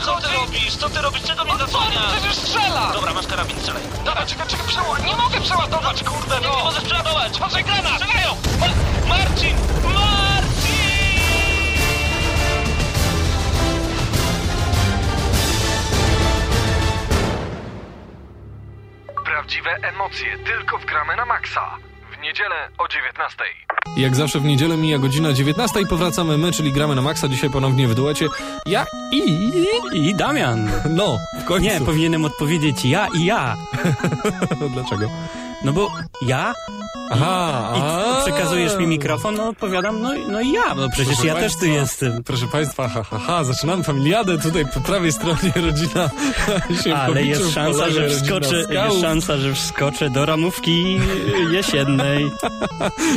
co ty robisz? Co ty robisz? Czego mnie zasłaniasz? przecież strzela! Dobra, masz karabin, strzelaj. Dobra, czekaj, czekaj, przeładować. Nie mogę przeładować, kurde, Nie, no! nie możesz przeładować! Patrzaj, granat! Strzelają! Ma Marcin! Marcin! Prawdziwe emocje tylko w gramy na maksa. W niedzielę o 19. Jak zawsze w niedzielę mija godzina 19 i powracamy my, czyli gramy na maksa, dzisiaj ponownie w duecie. Ja i... I Damian. No, w końcu. Nie, powinienem odpowiedzieć ja i ja. Dlaczego? No bo ja Aha, i a. przekazujesz mi mikrofon, no odpowiadam, no, no i ja, no przecież Proszę ja państwa, też tu jestem. Proszę Państwa, ha, ha, ha, zaczynamy familiadę, tutaj po prawej stronie rodzina Ale jest szansa, że wskoczę, jest szansa, że wskoczę do ramówki jesiennej.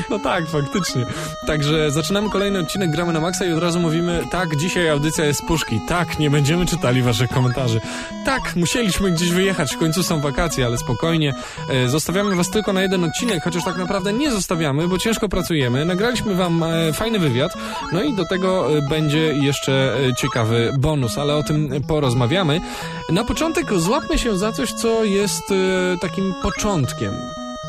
No tak, faktycznie. Także zaczynamy kolejny odcinek Gramy na Maxa i od razu mówimy, tak, dzisiaj audycja jest z puszki. Tak, nie będziemy czytali waszych komentarzy. Tak, musieliśmy gdzieś wyjechać, w końcu są wakacje, ale spokojnie. E, zostawiamy was tylko na jeden odcinek, chociaż tak naprawdę nie zostawiamy, bo ciężko pracujemy. Nagraliśmy wam e, fajny wywiad, no i do tego e, będzie jeszcze e, ciekawy bonus, ale o tym porozmawiamy. Na początek złapmy się za coś, co jest takim początkiem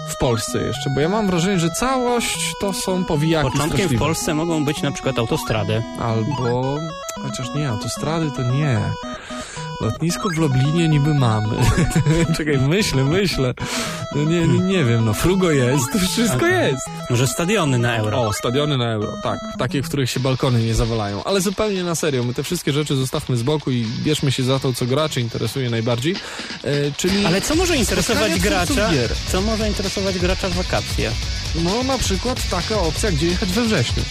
w Polsce jeszcze, bo ja mam wrażenie, że całość to są powijaki Początkiem w straszliwe. Polsce mogą być na przykład autostrady. Albo... chociaż nie, autostrady to nie. Lotnisko w Lublinie niby mamy. Czekaj, myślę, myślę. No nie, nie, wiem, no frugo jest, wszystko Okej. jest. Może stadiony na euro. O, stadiony na euro, tak. Takie, w których się balkony nie zawalają. Ale zupełnie na serio, my te wszystkie rzeczy zostawmy z boku i bierzmy się za to, co graczy interesuje najbardziej. E, czyli, Ale co może interesować gracza? Co może interesować gracza w wakacje? no na przykład taka opcja, gdzie jechać we wrześniu.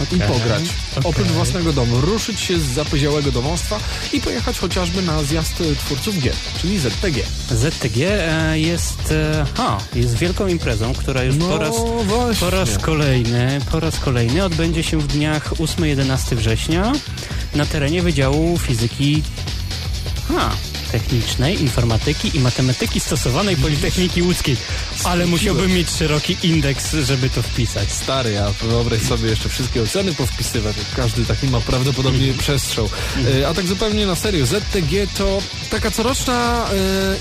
I Okej, pograć. okej. Oprócz własnego domu. Ruszyć się z zapyziałego domostwa i pojechać chociażby na zjazd e, twórców gier, czyli ZTG. ZTG e, jest, e, ha, jest wielką imprezą, która już No po raz właśnie. Po raz kolejny, po raz kolejny odbędzie się w dniach 8-11 września na terenie Wydziału Fizyki ha, Technicznej, Informatyki i Matematyki Stosowanej Politechniki Łódzkiej. Ale musiałbym mieć szeroki indeks, żeby to wpisać. Stary, ja wyobraź sobie jeszcze wszystkie oceny powpisywać, każdy taki ma prawdopodobnie przestrzał. E, A tak zupełnie na serio, ZTG to taka coroczna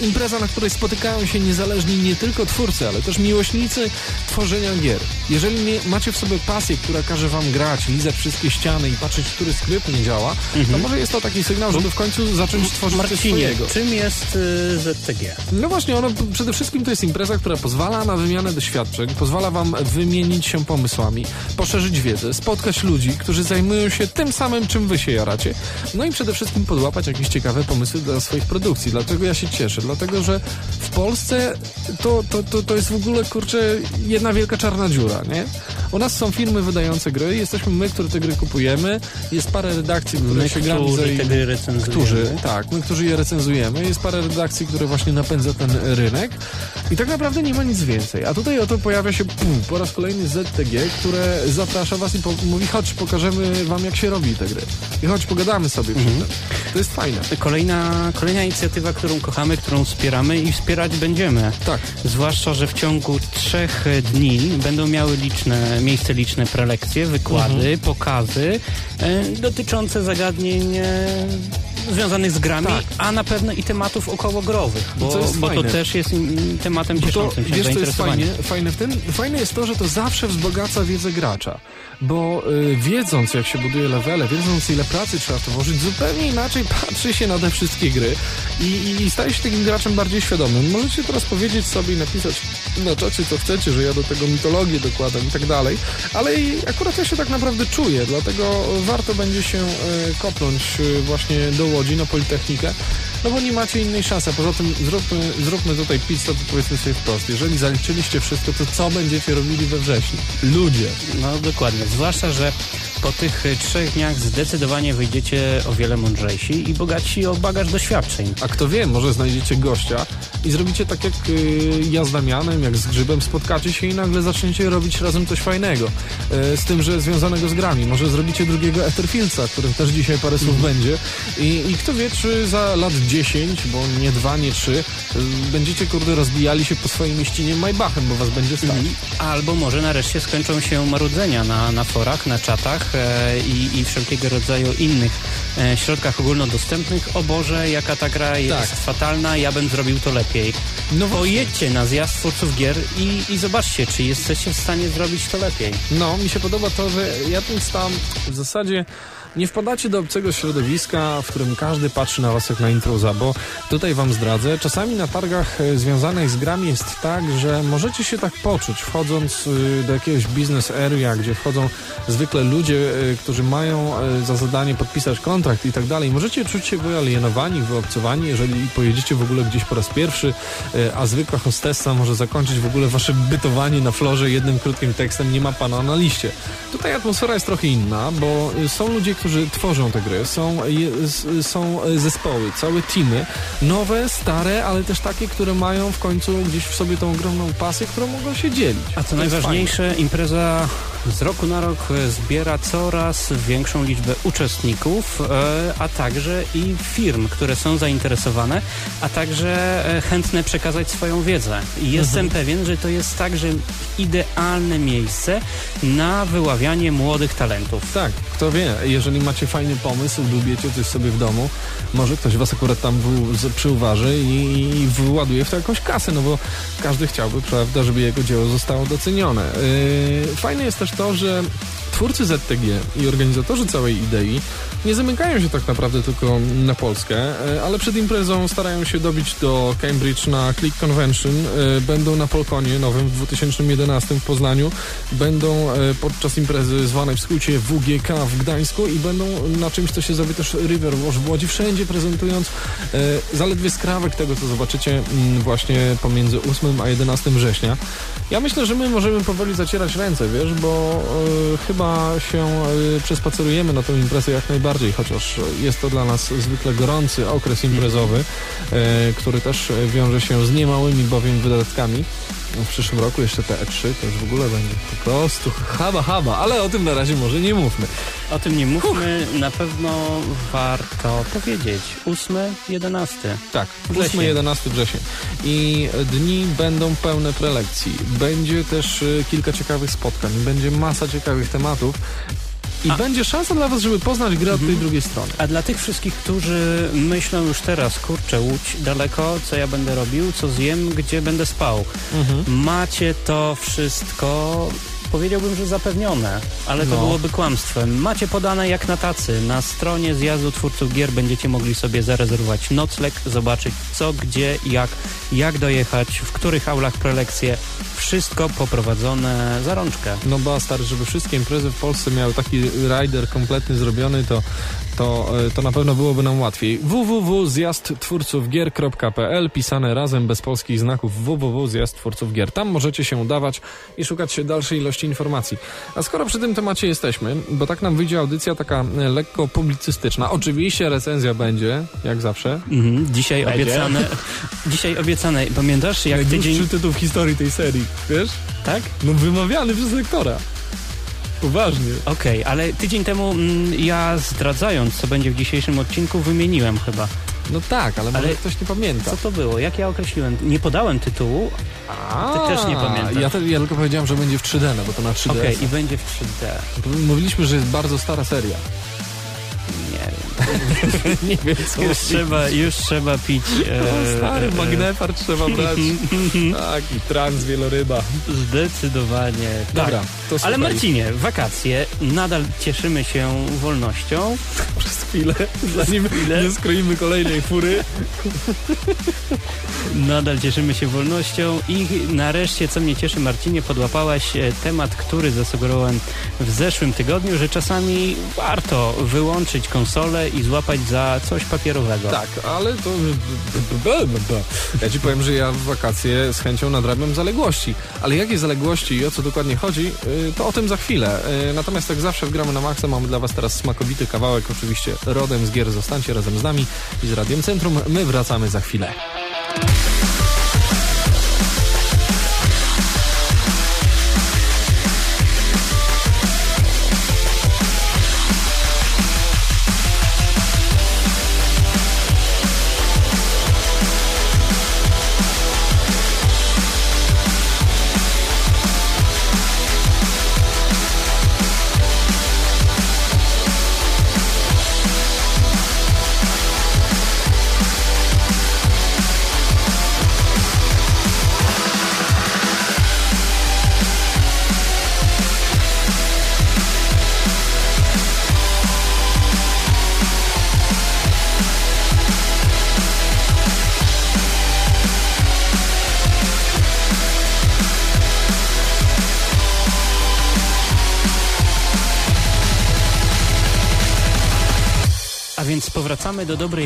e, impreza, na której spotykają się niezależni nie tylko twórcy, ale też miłośnicy tworzenia gier. Jeżeli macie w sobie pasję, która każe wam grać, lizać wszystkie ściany i patrzeć, który skrypt nie działa, to może jest to taki sygnał, żeby w końcu zacząć tworzyć coś Marcinie, swojego. czym jest y, ZTG? No właśnie, ono przede wszystkim to jest impreza, która pozwala na wymianę doświadczeń, pozwala wam wymienić się pomysłami, poszerzyć wiedzę, spotkać ludzi, którzy zajmują się tym samym, czym wy się jaracie, no i przede wszystkim podłapać jakieś ciekawe pomysły dla swoich produkcji. Dlatego ja się cieszę, dlatego że w Polsce to, to, to, to jest w ogóle, kurczę, jedna wielka czarna dziura, nie? U nas są firmy wydające gry, jesteśmy my, które te gry kupujemy, jest parę redakcji, które My, się grami te gry recenzujemy. którzy, tak, my, którzy je recenzujemy. Jest parę redakcji, które właśnie napędza ten rynek i tak naprawdę nie ma nic więcej. A tutaj oto pojawia się pum, po raz kolejny ZTG, które zaprasza was i mówi, chodź, pokażemy wam, jak się robi te gry. I chodź, pogadamy sobie przy tym. To jest fajne. Kolejna, kolejna inicjatywa, którą kochamy, którą wspieramy i wspierać będziemy. Tak. Zwłaszcza, że w ciągu trzech dni będą miały liczne, miejsce liczne prelekcje, wykłady, Mhm. pokazy e, dotyczące zagadnień e, związanych z grami, Tak. a na pewno i tematów okołogrowych, bo, jest bo to też jest tematem to, cieszącym się wiesz, co jest fajnie, fajne w tym? Fajne jest to, że to zawsze wzbogaca wiedzę gracza. Bo y, wiedząc, jak się buduje levele, wiedząc, ile pracy trzeba w to włożyć, zupełnie inaczej patrzy się na te wszystkie gry i, i, i staje się takim graczem bardziej świadomym. Możecie teraz powiedzieć sobie i napisać na czacie, co chcecie, że ja do tego mitologię dokładam i tak dalej, ale i akurat ja się tak naprawdę czuję, dlatego warto będzie się y, kopnąć y, właśnie do Łodzi na Politechnikę, no bo nie macie innej szansy. Poza tym zróbmy, zróbmy tutaj pit stop powiedzmy sobie wprost. Jeżeli zaliczyliście wszystko, to co będziecie robili we wrześniu? Ludzie. No dokładnie, zwłaszcza, że po tych e, trzech dniach zdecydowanie wyjdziecie o wiele mądrzejsi i bogaci o bagaż doświadczeń. A kto wie, może znajdziecie gościa i zrobicie tak jak y, ja z Damianem, jak z Grzybem, spotkacie się i nagle zaczniecie robić razem coś fajnego. Y, z tym, że związanego z grami. Może zrobicie drugiego Etherfieldsa, którym też dzisiaj parę słów będzie. I, I kto wie, czy za lat 10, bo nie 2, nie 3, będziecie kurde rozbijali się po swoim mieścinie Maybachem, bo was będzie stać. Albo może nareszcie skończą się marudzenia na, na forach, na czatach e, i, i wszelkiego rodzaju innych e, środkach ogólnodostępnych. O Boże, jaka ta gra jest Tak. fatalna, ja bym zrobił to lepiej. No. Pojedźcie na zjazd twórców gier i, i zobaczcie, czy jesteście w stanie zrobić to lepiej. No, mi się podoba to, że ja tym tam w zasadzie nie wpadacie do obcego środowiska, w którym każdy patrzy na was jak na intruza, bo tutaj wam zdradzę, czasami na targach e, związanych z grami jest tak, że możecie się tak poczuć, wchodząc y, do jakiegoś business area, gdzie wchodzą zwykle ludzie, y, którzy mają y, za zadanie podpisać kontrakt i tak dalej. Możecie czuć się wyalienowani, wyobcowani, jeżeli pojedziecie w ogóle gdzieś po raz pierwszy, a zwykła hostessa może zakończyć w ogóle wasze bytowanie na florze jednym krótkim tekstem, nie ma pana na liście. Tutaj atmosfera jest trochę inna, bo są ludzie, którzy tworzą te gry, są, są zespoły, całe teamy, nowe, stare, ale też takie, które mają w końcu gdzieś w sobie tą ogromną pasję, którą mogą się dzielić. A co najważniejsze, impreza z roku na rok e, zbiera coraz większą liczbę uczestników, e, a także i firm, które są zainteresowane, a także e, chętne przekazać swoją wiedzę. I jestem pewien, że to jest także idealne miejsce na wyławianie młodych talentów. Tak, kto wie, jeżeli macie fajny pomysł, lubicie coś sobie w domu, może ktoś was akurat tam przyuważy i, i wyładuje w to jakąś kasę, no bo każdy chciałby, prawda, żeby jego dzieło zostało docenione. Yy, fajne jest też to, że twórcy ZTG i organizatorzy całej idei nie zamykają się tak naprawdę tylko na Polskę, e, ale przed imprezą starają się dobić do Cambridge na Click Convention, e, będą na Polkonie nowym w 2011 w Poznaniu, będą e, podczas imprezy zwanej w skrócie WGK w Gdańsku i będą na czymś, co się zowie też River Wash w Łodzi, wszędzie prezentując zaledwie skrawek tego, co zobaczycie mm, właśnie pomiędzy 8 a 11 września. Ja myślę, że my możemy powoli zacierać ręce, wiesz, bo e, chyba się e, przespacerujemy na tą imprezę jak najbardziej, chociaż jest to dla nas zwykle gorący okres imprezowy, e, który też wiąże się z niemałymi bowiem wydatkami. W przyszłym roku jeszcze te E3 to już w ogóle będzie po prostu haba haba, ale o tym na razie może nie mówmy. O tym nie mówmy, na pewno warto powiedzieć. 8, 11. Tak, Wrzesień. 8-11 wrzesień. I dni będą pełne prelekcji. Będzie też y, kilka ciekawych spotkań, będzie masa ciekawych tematów. I będzie szansa dla Was, żeby poznać grę od tej drugiej strony. A dla tych wszystkich, którzy myślą już teraz, kurczę, Łódź daleko, co ja będę robił, co zjem, gdzie będę spał. Macie to wszystko, powiedziałbym, że zapewnione, ale to No. byłoby kłamstwem. Macie podane jak na tacy. Na stronie zjazdu twórców gier będziecie mogli sobie zarezerwować nocleg, zobaczyć co, gdzie, jak, jak dojechać, w których aulach prelekcje. Wszystko poprowadzone za rączkę. No bastard, żeby wszystkie imprezy w Polsce miały taki rider kompletny zrobiony, to, to, e, to na pewno byłoby nam łatwiej. www.zjazdtwórcówgier.pl pisane razem bez polskich znaków www.zjazdtwórcówgier. Tam możecie się udawać i szukać się dalszej ilości informacji. A skoro przy tym temacie jesteśmy, bo tak nam wyjdzie audycja taka e, lekko publicystyczna. Oczywiście recenzja będzie, jak zawsze. Mhm, dzisiaj Będzie? obiecane. dzisiaj obiecane. Pamiętasz, jak tydzień. Najdłuższy tytuł w historii tej serii, wiesz? Tak? No wymawiany przez lektora. Poważnie. Okej, ale tydzień temu mm, ja zdradzając, co będzie w dzisiejszym odcinku, wymieniłem chyba. No tak, ale, może Ale- ktoś nie pamięta. Co to było? Jak ja określiłem? Nie podałem tytułu. A, Ty też nie pamiętasz. Ja, te, ja tylko powiedziałem, że będzie w 3D, no bo to na 3D. Okej, i będzie w 3D. Mówiliśmy, że jest bardzo stara seria. Nie wiem. Nie wiem, co Już trzeba, już trzeba pić. E, O, stary e, magnefar trzeba brać. tak, i trans wieloryba. Zdecydowanie. Tak. Dobra, to Ale Marcinie, wakacje, nadal cieszymy się wolnością. przez chwilę, zanim nie skroimy kolejnej fury. Nadal cieszymy się wolnością i nareszcie, co mnie cieszy, Marcinie, podłapałaś e, temat, który zasugerowałem w zeszłym tygodniu, że czasami warto wyłączyć konsolę i złapać za coś papierowego. Tak, ale to... Ja ci powiem, że ja w wakacje z chęcią nadrabiam zaległości. Ale jakie zaległości i o co dokładnie chodzi, y, to o tym za chwilę. Y, Natomiast jak zawsze w Gramy na Maxa mamy dla was teraz smakowity kawałek, oczywiście rodem z gier. Zostańcie razem z nami i z Radiem Centrum. My wracamy za chwilę.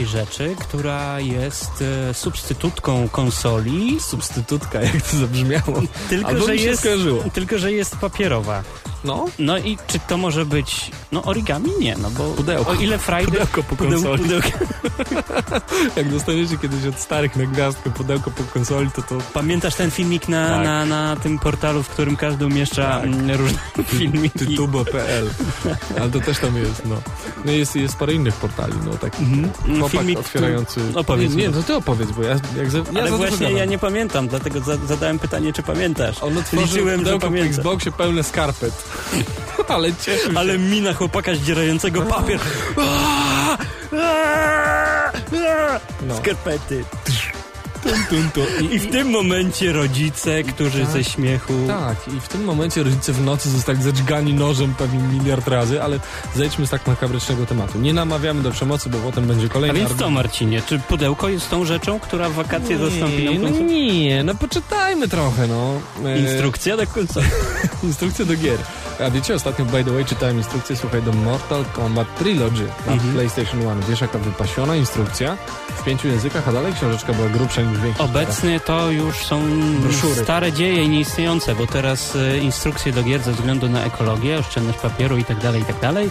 Rzeczy, która jest e, substytutką konsoli, Substytutka, jak to zabrzmiało. tylko Albo że, jest, tylko że jest papierowa. No, No i czy to może być... No origami? Nie, no bo Pudełko. o ile Friday... Pudełko po pudeł- konsoli. pudełko. jak dostaniecie kiedyś od starych na gwiazdkę pudełko po konsoli, to to Pamiętasz ten filmik na, Tak. na, na tym portalu, w którym każdy umieszcza Tak. różne filmiki? tytubo.pl. Ale to też tam jest, no. No jest, jest parę innych portali, no taki Mhm. chłopak Filmik, otwierający... Opowiedz Nie, no ty opowiedz, bo ja, jak za, ja Ale właśnie ja nie pamiętam, dlatego za, zadałem pytanie, czy pamiętasz. On otworzył Liczyłem, że pamiętam. Xboxie pełne skarpet. Ale cieszył się. Ale mina chłopaka zdzierającego papier. No. Skarpety. Tum, tum, tum. I w tym momencie rodzice, którzy Tak. ze śmiechu... Tak, i w tym momencie rodzice w nocy zostali zadźgani nożem pewnie miliard razy, ale zejdźmy z tak makabrycznego tematu. Nie namawiamy do przemocy, bo potem będzie A kolejny więc argument. co, Marcinie? Czy pudełko jest tą rzeczą, która w wakacje zastąpi Nie, nam no nie, no poczytajmy trochę, no. E, Instrukcja do konsoli. Instrukcje do gier. A wiecie, ostatnio, by the way, czytałem instrukcję, słuchaj, do Mortal Kombat Trilogy na Mhm. PlayStation 1. Wiesz, jaka wypasiona instrukcja w pięciu językach, a dalej książeczka była grubsza większa. Obecnie to już są Broszury. stare dzieje i nieistniejące, bo teraz e, instrukcje do gier ze względu na ekologię, oszczędność papieru i tak dalej, i tak dalej,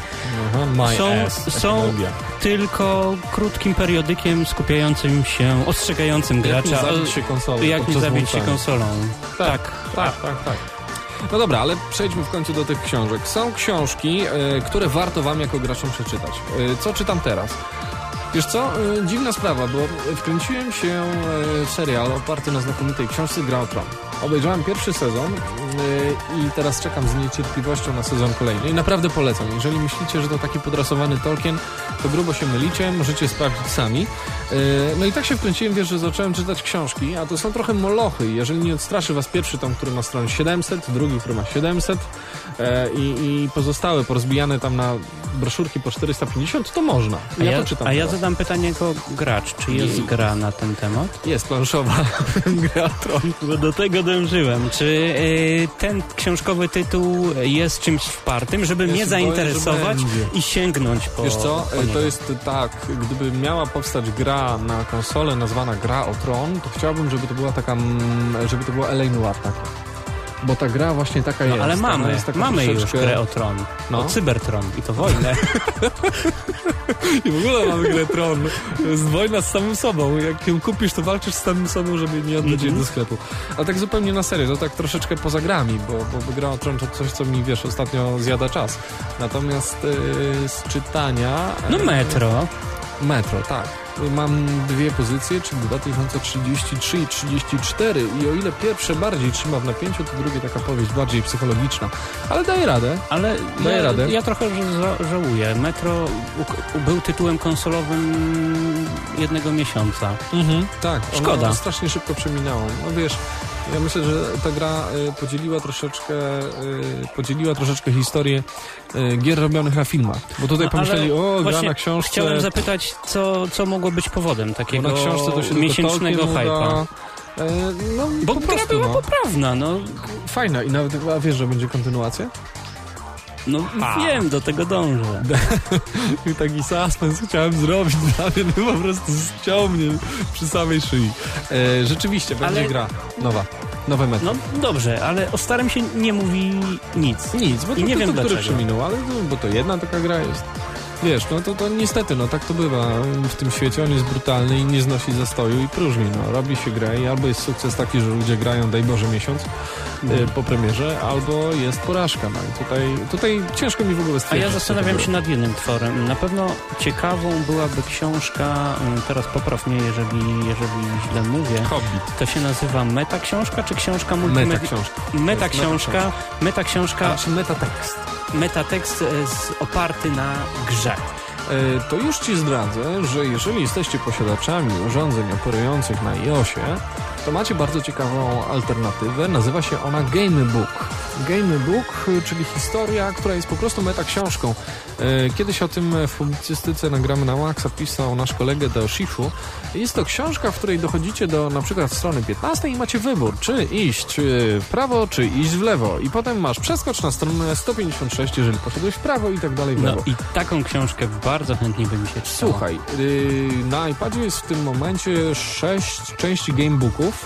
są- są- tylko krótkim periodykiem skupiającym się, ostrzegającym Jak nie gracza, zabić się konsolą. jak nie zabić się konsolą. Tak. Tak, tak, tak. No dobra, ale przejdźmy w końcu do tych książek. Są książki, e, które warto wam jako graczom przeczytać. E, co czytam teraz? Wiesz co? E, dziwna sprawa, bo wkręciłem się e, w serial oparty na znakomitej książce Gra o Tron. Obejrzałem pierwszy sezon e, i teraz czekam z niecierpliwością na sezon kolejny. I naprawdę polecam. Jeżeli myślicie, że to taki podrasowany Tolkien, to grubo się mylicie, możecie sprawdzić sami. E, No i tak się wkręciłem, wiesz, że zacząłem czytać książki, a to są trochę molochy. Jeżeli nie odstraszy was pierwszy tom, który ma stronę 700, drugi, który ma 700 e, i, i pozostałe porozbijane tam na broszurki po 450, to można. A Ja, ja, to czytam. a ja teraz. zadam pytanie jako gracz, czy jest Jej. gra na ten temat? Jest planszowa gra Tron. Bo do tego Czy y, ten książkowy tytuł jest czymś wpartym, żeby Ja mnie boję, zainteresować będzie. i sięgnąć po Wiesz co, po niego? to jest tak, gdyby miała powstać gra na konsolę nazwana Gra o Tron, to chciałbym, żeby to była taka, żeby to była LA Noir taka. Bo ta gra właśnie taka No, jest. ale mamy, jest taka mamy już troszeczkę- grę o Tron, No. o Cybertron i to wojnę. I w ogóle mamy grę Tron. To jest wojna z samym sobą. Jak ją kupisz, to walczysz z samym sobą, żeby nie oddać jej Mhm. do sklepu. Ale tak zupełnie na serio, to tak troszeczkę poza grami, bo, bo, bo gra o Tron to coś, co mi, wiesz, ostatnio zjada czas. Natomiast yy, z czytania... No e, Metro. Metro, tak. Mam dwie pozycje, czyli 2033 i 34 i o ile pierwsze bardziej trzyma w napięciu, to drugie taka powieść bardziej psychologiczna. Ale daje radę. Ale Daję ja, radę. ja trochę ża- żałuję. Metro był tytułem konsolowym jednego miesiąca. Tak, Szkoda. Ono strasznie szybko przeminęło. No wiesz, ja myślę, że ta gra y, podzieliła troszeczkę, y, podzieliła troszeczkę historię y, gier robionych na filmach. Bo tutaj No, pomyśleli, o, gra na książce. Chciałem zapytać, co, co mogło być powodem takiego miesięcznego uda. E, No, Bo po gra prostu, była no. poprawna, no. Fajna i nawet a wiesz, że będzie kontynuacja? No wiem, do tego dążę. I taki suspens chciałem zrobić dla mnie, no po prostu ściął mnie przy samej szyi. E, rzeczywiście, będzie Ale- gra nowa. Nowe metro. No dobrze, ale o starym się nie mówi nic. Nic, bo I to, nie to, wiem to, który dlaczego. przeminął, ale bo to jedna taka gra jest. Wiesz, no to, to niestety, no tak to bywa w tym świecie, on jest brutalny i nie znosi zastoju i próżni, no. Robi się grę i albo jest sukces taki, że ludzie grają, daj Boże, miesiąc Mhm. y, po premierze, albo jest porażka, no i tutaj, tutaj ciężko mi w ogóle A stwierdzić. ja co to zastanawiam się nad jednym tworem. Na pewno ciekawą byłaby książka, y, teraz popraw mnie, jeżeli, jeżeli źle mówię. Hobbit. To się nazywa meta książka, czy książka Meta multimedia? książka. Meta To jest książka, meta książka, A, czy metatekst. e, oparty na grze. E, To już Ci zdradzę, że jeżeli jesteście posiadaczami urządzeń operujących na iOSie, to macie bardzo ciekawą alternatywę. Nazywa się ona Gamebook. Gamebook, y, czyli historia, która jest po prostu meta książką. E, Kiedyś o tym w publicystyce nagramy na Maxa pisał nasz kolega Deoshifu. Jest to książka, w której dochodzicie do na przykład strony 15 i macie wybór, czy iść y, w prawo, czy iść w lewo. I potem masz przeskocz na stronę 156, jeżeli poszedłeś w prawo i tak dalej w No lewo. i taką książkę bardzo chętnie by mi się czytało. Słuchaj, na iPadzie jest w tym momencie sześć części gamebooków.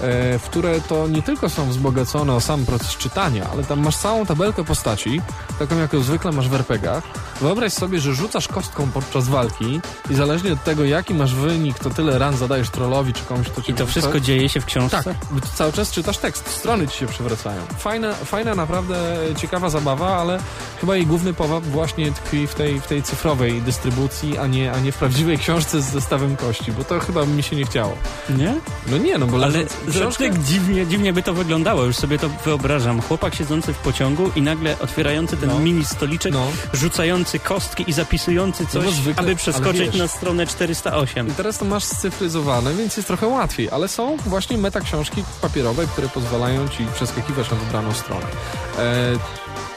E, w które to nie tylko są wzbogacone o sam proces czytania, ale tam masz całą tabelkę postaci, taką jak zwykle masz w RPGach. Wyobraź sobie, że rzucasz kostką podczas walki i zależnie od tego, jaki masz wynik, to tyle ran zadajesz trollowi czy komuś, kto cię I to wszystko dzieje się w książce? tak, cały czas czytasz tekst, strony ci się przewracają. Fajna, fajna naprawdę ciekawa zabawa, ale chyba jej główny powab właśnie tkwi w tej, w tej cyfrowej dystrybucji, a nie, a nie w prawdziwej książce z zestawem kości, bo to chyba mi się nie chciało. Nie? No nie, no bo Ale tak dziwnie, dziwnie by to wyglądało, już sobie to wyobrażam. Chłopak siedzący w pociągu i nagle otwierający ten No. mini stoliczek, No. rzucający kostki i zapisujący No coś, bo zwykle- aby przeskoczyć na stronę 408. I teraz to masz scyfryzowane, więc jest trochę łatwiej, ale są właśnie meta książki papierowe, które pozwalają ci przeskakiwać na wybraną stronę. E,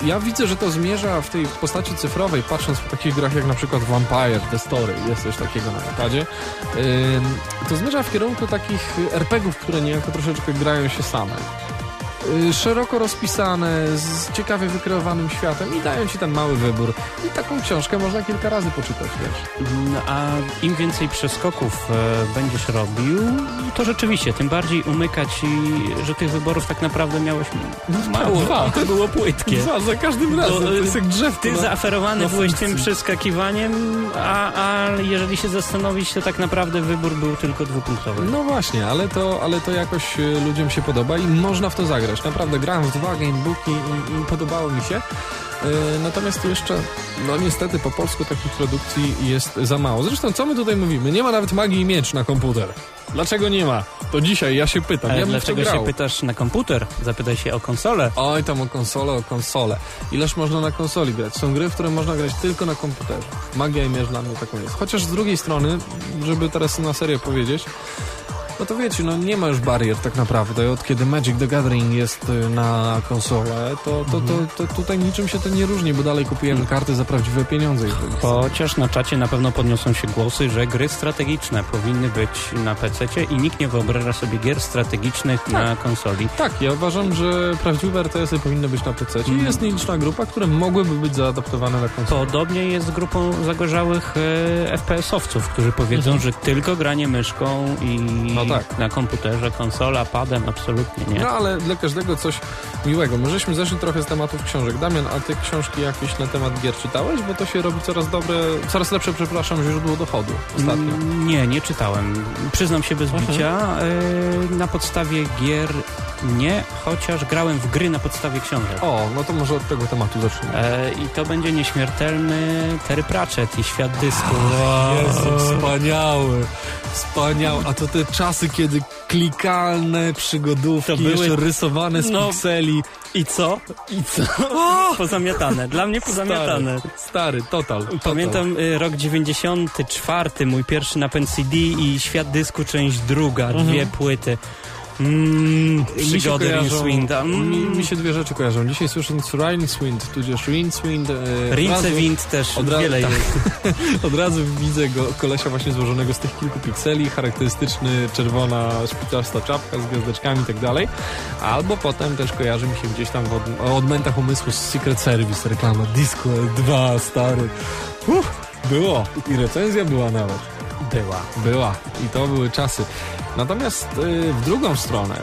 ja widzę, że to zmierza w tej postaci cyfrowej, patrząc po takich grach jak na przykład Vampire, The Story, jest coś takiego na iPadzie, to zmierza w kierunku takich RPGów, które niejako troszeczkę grają się same. Y, Szeroko rozpisane, z ciekawie wykreowanym światem i dają ci ten mały wybór. I taką książkę można kilka razy poczytać, wiesz. No, a im więcej przeskoków e, będziesz robił, to rzeczywiście, tym bardziej umyka ci, że tych wyborów tak naprawdę miałeś mało, No dwa. to było płytkie. Dwa za każdym razem, Bo, to jest jak drzewko. Ty na- zaoferowany na byłeś tym przeskakiwaniem, a, a jeżeli się zastanowić, to tak naprawdę wybór był tylko dwupunktowy. No właśnie, ale to, ale to jakoś y, ludziom się podoba i można w to zagrać. Naprawdę grałem w dwa gamebooki i, i podobało mi się. Y, Natomiast jeszcze, no niestety po polsku takich produkcji jest za mało. Zresztą co my tutaj mówimy? Nie ma nawet magii i miecz na komputer. Dlaczego nie ma? To dzisiaj ja się pytam. Ale ja dlaczego się pytasz na komputer? Zapytaj się o konsolę. Oj, tam o konsolę, o konsolę. Ileż można na konsoli grać? Są gry, w które można grać tylko na komputerze. Magia i miecz dla mnie taką jest. Chociaż z drugiej strony, żeby teraz na serio powiedzieć, no to wiecie, no nie ma już barier tak naprawdę. Od kiedy Magic the Gathering jest y, na konsolę, to, to, to, to tutaj niczym się to nie różni, bo dalej kupujemy karty za prawdziwe pieniądze. Chociaż na czacie na pewno podniosą się głosy, że gry strategiczne powinny być na PC i nikt nie wyobraża sobie gier strategicznych na konsoli. Tak, ja uważam, że prawdziwe RTS-y powinny być na PC. I jest nieliczna grupa, które mogłyby być zaadaptowane na konsolę. Podobnie jest z grupą zagorzałych e, FPS-owców, którzy powiedzą, że tylko granie myszką i No tak. na komputerze, konsola, padem, absolutnie nie. No ale dla każdego coś miłego. My żeśmy zeszli trochę z tematów książek. Damian, a ty książki jakieś na temat gier czytałeś? Bo to się robi coraz dobre, coraz lepsze, przepraszam, źródło dochodu ostatnio. Mm, Nie, nie czytałem. Przyznam się bez bicia. E, na podstawie gier nie, chociaż grałem w gry na podstawie książek. O, no to może od tego tematu zacznijmy. E, I to będzie nieśmiertelny Terry Pratchett i świat dysku. Jezu, wspaniały, wspaniały. A to te czasy, kiedy klikalne przygodówki, To były- jeszcze rysowane z No. pikseli. I co? I co? Pozamiatane. Dla mnie pozamiatane. Stary, stary total, total. Pamiętam y, rok 94, mój pierwszy napęd CD i świat dysku, część druga, dwie płyty. Mm, Mi przygody kojarzą- Rinswinda. Mi, Mm, mi się dwie rzeczy kojarzą. Dzisiaj słysząc Rinswind, tudzież Rinswind... E, Rincewind też, od razu- wiele tak. Od razu widzę go, kolesia właśnie złożonego z tych kilku pikseli, charakterystyczny czerwona szpiczasta czapka z gwiazdeczkami i tak dalej. Albo potem też kojarzy mi się gdzieś tam w od, odmętach umysłu z Secret Service, reklama Disco 2, stary. Uff, było. I recenzja była nawet. Była. Była. I to były czasy. Natomiast y, w drugą stronę,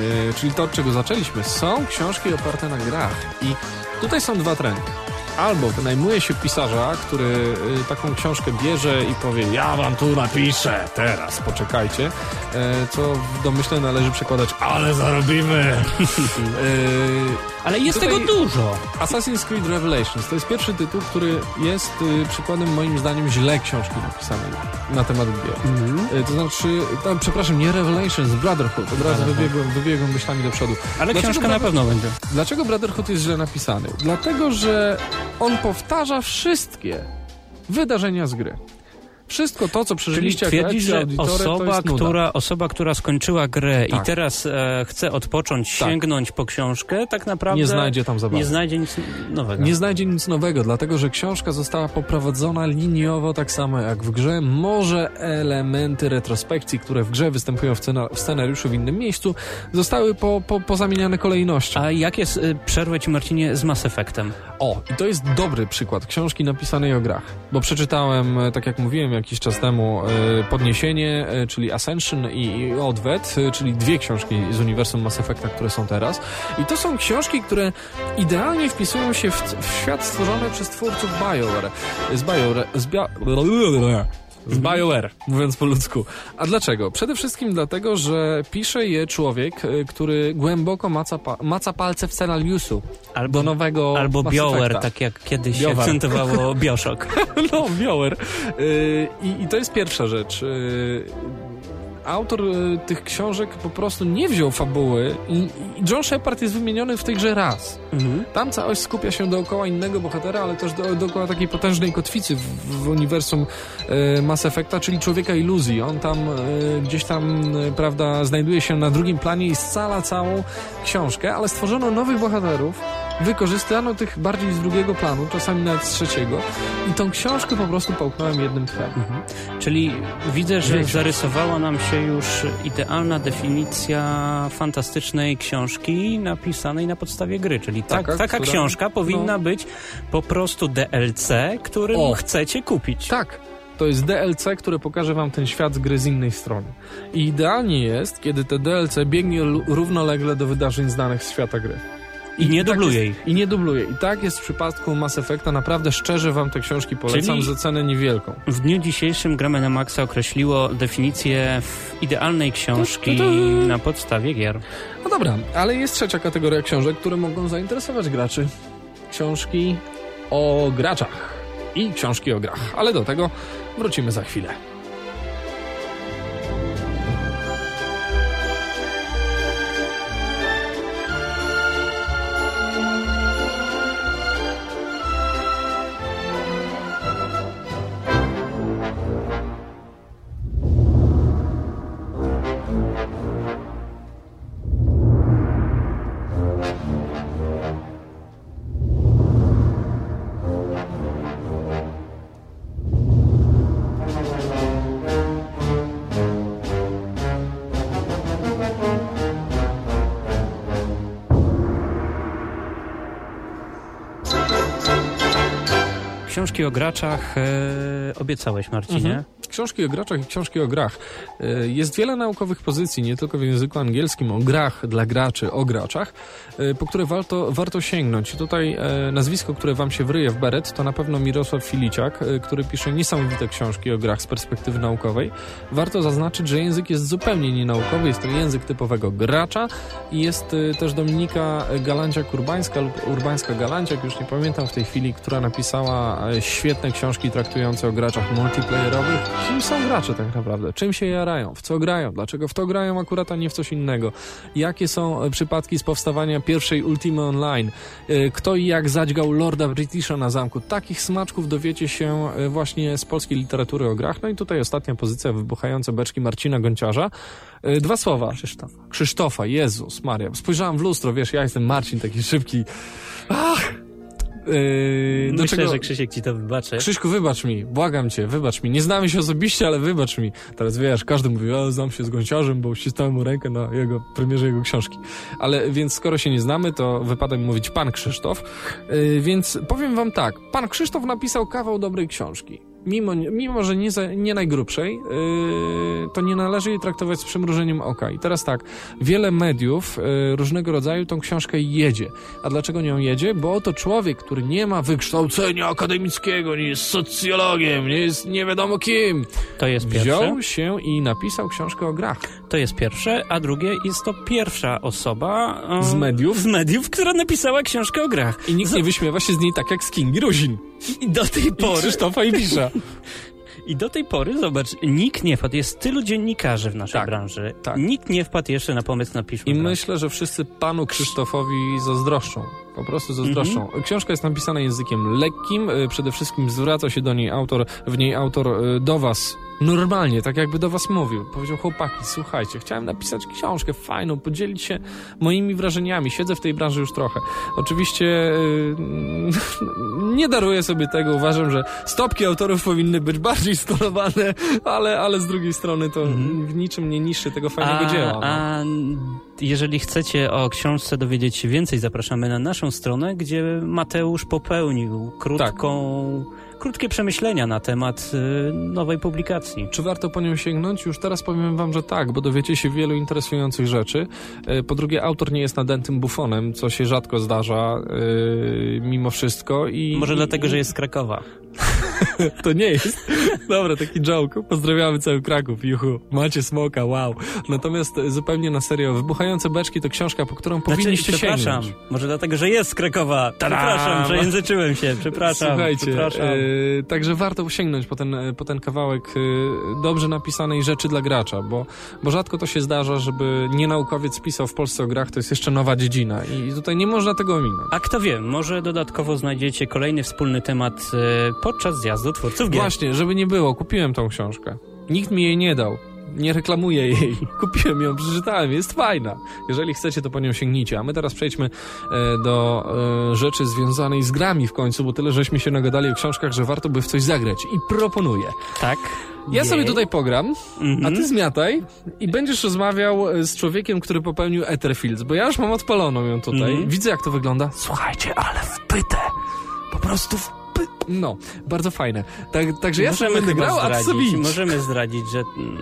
y, czyli to, od czego zaczęliśmy, są książki oparte na grach. I tutaj są dwa trendy. Albo wynajmuje się pisarza, który y, taką książkę bierze i powie, ja wam tu napiszę, teraz poczekajcie, y, co w domyśle należy przekładać, ale zarobimy. y, Ale jest Tutaj- tego dużo. Assassin's Creed Revelations to jest pierwszy tytuł, który jest y, przykładem moim zdaniem źle książki napisanej na temat gier. Y, to znaczy, tam, przepraszam, nie Revelations, Brotherhood. Od razu wybiegłem, wybiegłem myślami do przodu. Ale Dlaczego książka na pewno będzie. Dlaczego Brotherhood jest źle napisany? Dlatego, że on powtarza wszystkie wydarzenia z gry. Wszystko to, co Czyli przeżyliście jak twierdzisz, że osoba która, osoba, która skończyła grę Tak. i teraz e, chce odpocząć, Tak. sięgnąć po książkę, tak naprawdę Nie znajdzie tam zabawy. nie znajdzie nic nowego. Nie znajdzie nic nowego, dlatego że książka została poprowadzona liniowo tak samo jak w grze. Może elementy retrospekcji, które w grze występują w, w scenariuszu w innym miejscu, zostały po, po, pozamieniane kolejnością. A jak jest, y, przerwę ci Marcinie, z Mass Effectem? O, i to jest dobry przykład książki napisanej o grach, bo przeczytałem, e, tak jak mówiłem jakiś czas temu, e, Podniesienie, e, czyli Ascension i Odwet, e, czyli dwie książki z uniwersum Mass Effecta, które są teraz. I to są książki, które idealnie wpisują się w, w świat stworzony przez twórców BioWare. Z BioWare... Z, Bio... z BioWare, mówiąc po ludzku. A dlaczego? Przede wszystkim dlatego, że pisze je człowiek, e, który głęboko maca, pa maca palce w scenariuszu Albo, do nowego albo BioWare, tak jak kiedyś się BioWare. akcentowało Bioshock. No, Biower. Yy, I, I to jest pierwsza rzecz. Yy, autor y, tych książek po prostu nie wziął fabuły i, John Shepard jest wymieniony w tej grze raz. Mhm. Tam całość skupia się dookoła innego bohatera, ale też do, dookoła takiej potężnej kotwicy w, w uniwersum e, Mass Effecta, czyli człowieka iluzji. On tam e, gdzieś tam, e, prawda, znajduje się na drugim planie i scala całą książkę, ale stworzono nowych bohaterów, wykorzystano tych bardziej z drugiego planu, czasami nawet z trzeciego i tą książkę po prostu połknąłem jednym tchem. Czyli widzę, że Większość. zarysowała nam się już idealna definicja fantastycznej książki napisanej na podstawie gry. Czyli tak, Taka, taka która- książka powinna no. być po prostu DLC, którym O. chcecie kupić. Tak. To jest DLC, które pokaże wam ten świat z gry z innej strony. I idealnie jest, kiedy te DLC biegnie równolegle do wydarzeń znanych z świata gry. I nie tak dubluje jest, ich. I nie dubluje. I tak jest w przypadku Mass Effecta. Naprawdę szczerze wam te książki polecam Czyli- za cenę niewielką. W dniu dzisiejszym Gramy na Maxa określiło definicję idealnej książki Tu, tu, tu. na podstawie gier. No dobra, ale jest trzecia kategoria książek, które mogą zainteresować graczy. Książki o graczach i książki o grach. Ale do tego wrócimy za chwilę. Książki o graczach e, obiecałeś, Marcinie. Mhm. Książki o graczach i książki o grach. E, Jest wiele naukowych pozycji, nie tylko w języku angielskim, o grach dla graczy, o graczach, e, po które warto, warto sięgnąć. Tutaj e, nazwisko, które wam się wryje w beret, to na pewno Mirosław Filiciak, który pisze niesamowite książki o grach z perspektywy naukowej. Warto zaznaczyć, że język jest zupełnie nienaukowy, jest to język typowego gracza i jest też Dominika Galanciak-Urbańska lub Urbańska-Galanciak, już nie pamiętam w tej chwili, która napisała świetne książki traktujące o graczach multiplayerowych. Kim są gracze tak naprawdę? Czym się jarają? W co grają? Dlaczego w to grają akurat, a nie w coś innego? Jakie są e, przypadki z powstawania pierwszej Ultimy Online? E, Kto i jak zadźgał Lorda Britisha na zamku? Takich smaczków dowiecie się e, właśnie z polskiej literatury o grach. No i tutaj ostatnia pozycja, wybuchające beczki Marcina Gonciarza. Dwa słowa. Krzysztofa. Krzysztofa, Jezus Maria. Spojrzałem w lustro, wiesz, ja jestem Marcin, taki szybki. Ach! Yy, Myślę, czego- że Krzysiek ci to wybaczy. Krzyśku, wybacz mi, błagam cię, wybacz mi. Nie znamy się osobiście, ale wybacz mi. Teraz wiesz, każdy mówi, o, znam się z Gąciarzem, bo ścisnąłem mu rękę na jego premierze jego książki. Ale więc skoro się nie znamy, to wypada mi mówić pan Krzysztof. Yy, więc powiem wam tak, pan Krzysztof napisał kawał dobrej książki. Mimo, mimo że nie, za, nie najgrubszej, yy, to nie należy jej traktować z przymrużeniem oka. I teraz tak, wiele mediów yy, różnego rodzaju tą książkę jedzie. A dlaczego nią jedzie? Bo oto człowiek, który nie ma wykształcenia akademickiego, nie jest socjologiem, nie jest nie wiadomo kim, To jest wziął się i napisał książkę o grach. To jest pierwsze, a drugie jest to pierwsza osoba e, Z mediów? z mediów, która napisała książkę o grach. I nikt nie wyśmiewa się z niej tak jak z Kingi Ruzin. I do tej I pory Krzysztofa Ibisza. I do tej pory, zobacz, nikt nie wpadł, jest tylu dziennikarzy w naszej Tak, branży, tak. nikt nie wpadł jeszcze na pomysł napiszmy I grę. myślę, że wszyscy panu Krzysztofowi zazdroszczą. Po prostu zazdroszczą. Książka jest napisana językiem lekkim, y, przede wszystkim zwraca się do niej autor, w niej autor y, do was normalnie, tak jakby do was mówił. Powiedział, chłopaki, słuchajcie, chciałem napisać książkę fajną, podzielić się moimi wrażeniami. Siedzę w tej branży już trochę. Oczywiście y, nie daruję sobie tego, uważam, że stopki autorów powinny być bardziej skolowane, ale, ale z drugiej strony to w niczym nie niszczy tego fajnego a, dzieła. no. A jeżeli chcecie o książce dowiedzieć się więcej, zapraszamy na naszą stronę, gdzie Mateusz popełnił krótką, krótkie przemyślenia na temat y, nowej publikacji. Czy warto po nią sięgnąć? Już teraz powiem wam, że tak, bo dowiecie się wielu interesujących rzeczy. E, Po drugie, autor nie jest nadętym bufonem, co się rzadko zdarza e, mimo wszystko. I, Może i, dlatego, że jest z Krakowa. To nie jest. Dobra, taki joke. Pozdrawiamy cały Kraków, juhu. Macie smoka, wow. Natomiast zupełnie na serio, Wybuchające beczki to książka, po którą powinniście Znaczy, przepraszam, sięgnąć. może dlatego, że jest z Krakowa. Przepraszam, przejęzyczyłem się, przepraszam. Słuchajcie, przepraszam. e, także warto sięgnąć po ten, po ten kawałek e, dobrze napisanej rzeczy dla gracza, bo, bo rzadko to się zdarza, żeby nie naukowiec pisał w Polsce o grach, to jest jeszcze nowa dziedzina i tutaj nie można tego ominąć. A kto wie, może dodatkowo znajdziecie kolejny wspólny temat e, podczas zjazdu twórców gier. Właśnie, żeby nie było, kupiłem tą książkę. Nikt mi jej nie dał. Nie reklamuję jej. Kupiłem ją, przeczytałem, jest fajna. Jeżeli chcecie, to po nią sięgnijcie. A my teraz przejdźmy e, do e, rzeczy związanej z grami w końcu, bo tyle żeśmy się nagadali o książkach, że warto by w coś zagrać. I proponuję. Tak? Ja sobie tutaj pogram, Mhm. a ty zmiataj i będziesz rozmawiał e, z człowiekiem, który popełnił Etherfields, bo ja już mam odpaloną ją tutaj. Mhm. Widzę, jak to wygląda. Słuchajcie, ale wpytę. Po prostu wpy... No, bardzo fajne. Tak, także ja sobie będę grał, a zdradzić, sobie idź. Możemy zdradzić, że mm,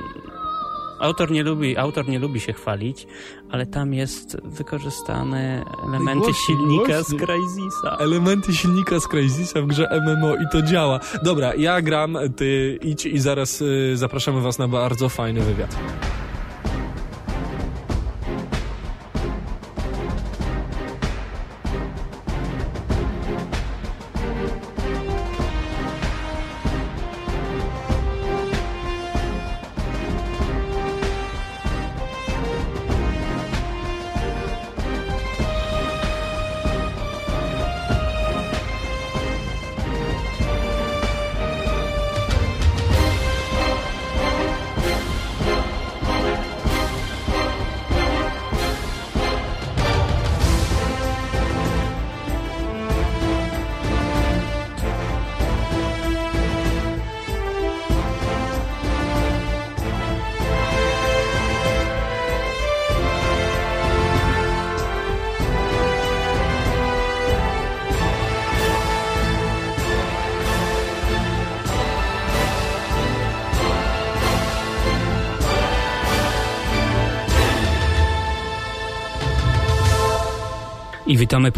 autor nie lubi, autor nie lubi się chwalić, ale tam jest wykorzystane elementy Głośniej, silnika głośniej. z Crysisa. Elementy silnika z Crysisa w grze MMO i to działa. Dobra, ja gram, ty idź i zaraz y, zapraszamy was na bardzo fajny wywiad.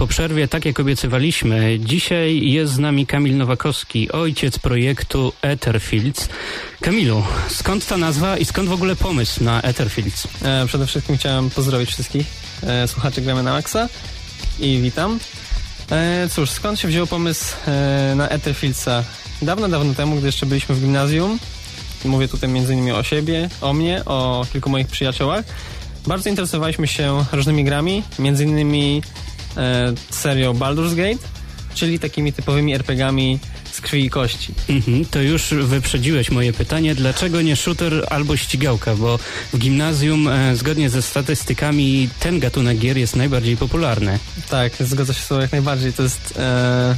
Po przerwie, tak jak obiecywaliśmy. Dzisiaj jest z nami Kamil Nowakowski, ojciec projektu Etherfields. Kamilu, skąd ta nazwa i skąd w ogóle pomysł na Etherfields? E, przede wszystkim chciałem pozdrowić wszystkich e, słuchaczy Gramy na Maxa i witam. E, cóż, skąd się wziął pomysł e, na Etherfieldsa? Dawno, dawno temu, gdy jeszcze byliśmy w gimnazjum, mówię tutaj innymi o siebie, o mnie, o kilku moich przyjaciołach, bardzo interesowaliśmy się różnymi grami, między innymi serią Baldur's Gate, czyli takimi typowymi RPGami z krwi i kości. Mhm, to już wyprzedziłeś moje pytanie, dlaczego nie shooter albo ścigałka, bo w gimnazjum e, zgodnie ze statystykami ten gatunek gier jest najbardziej popularny. Tak, zgodzę się z tobą jak najbardziej. To jest e,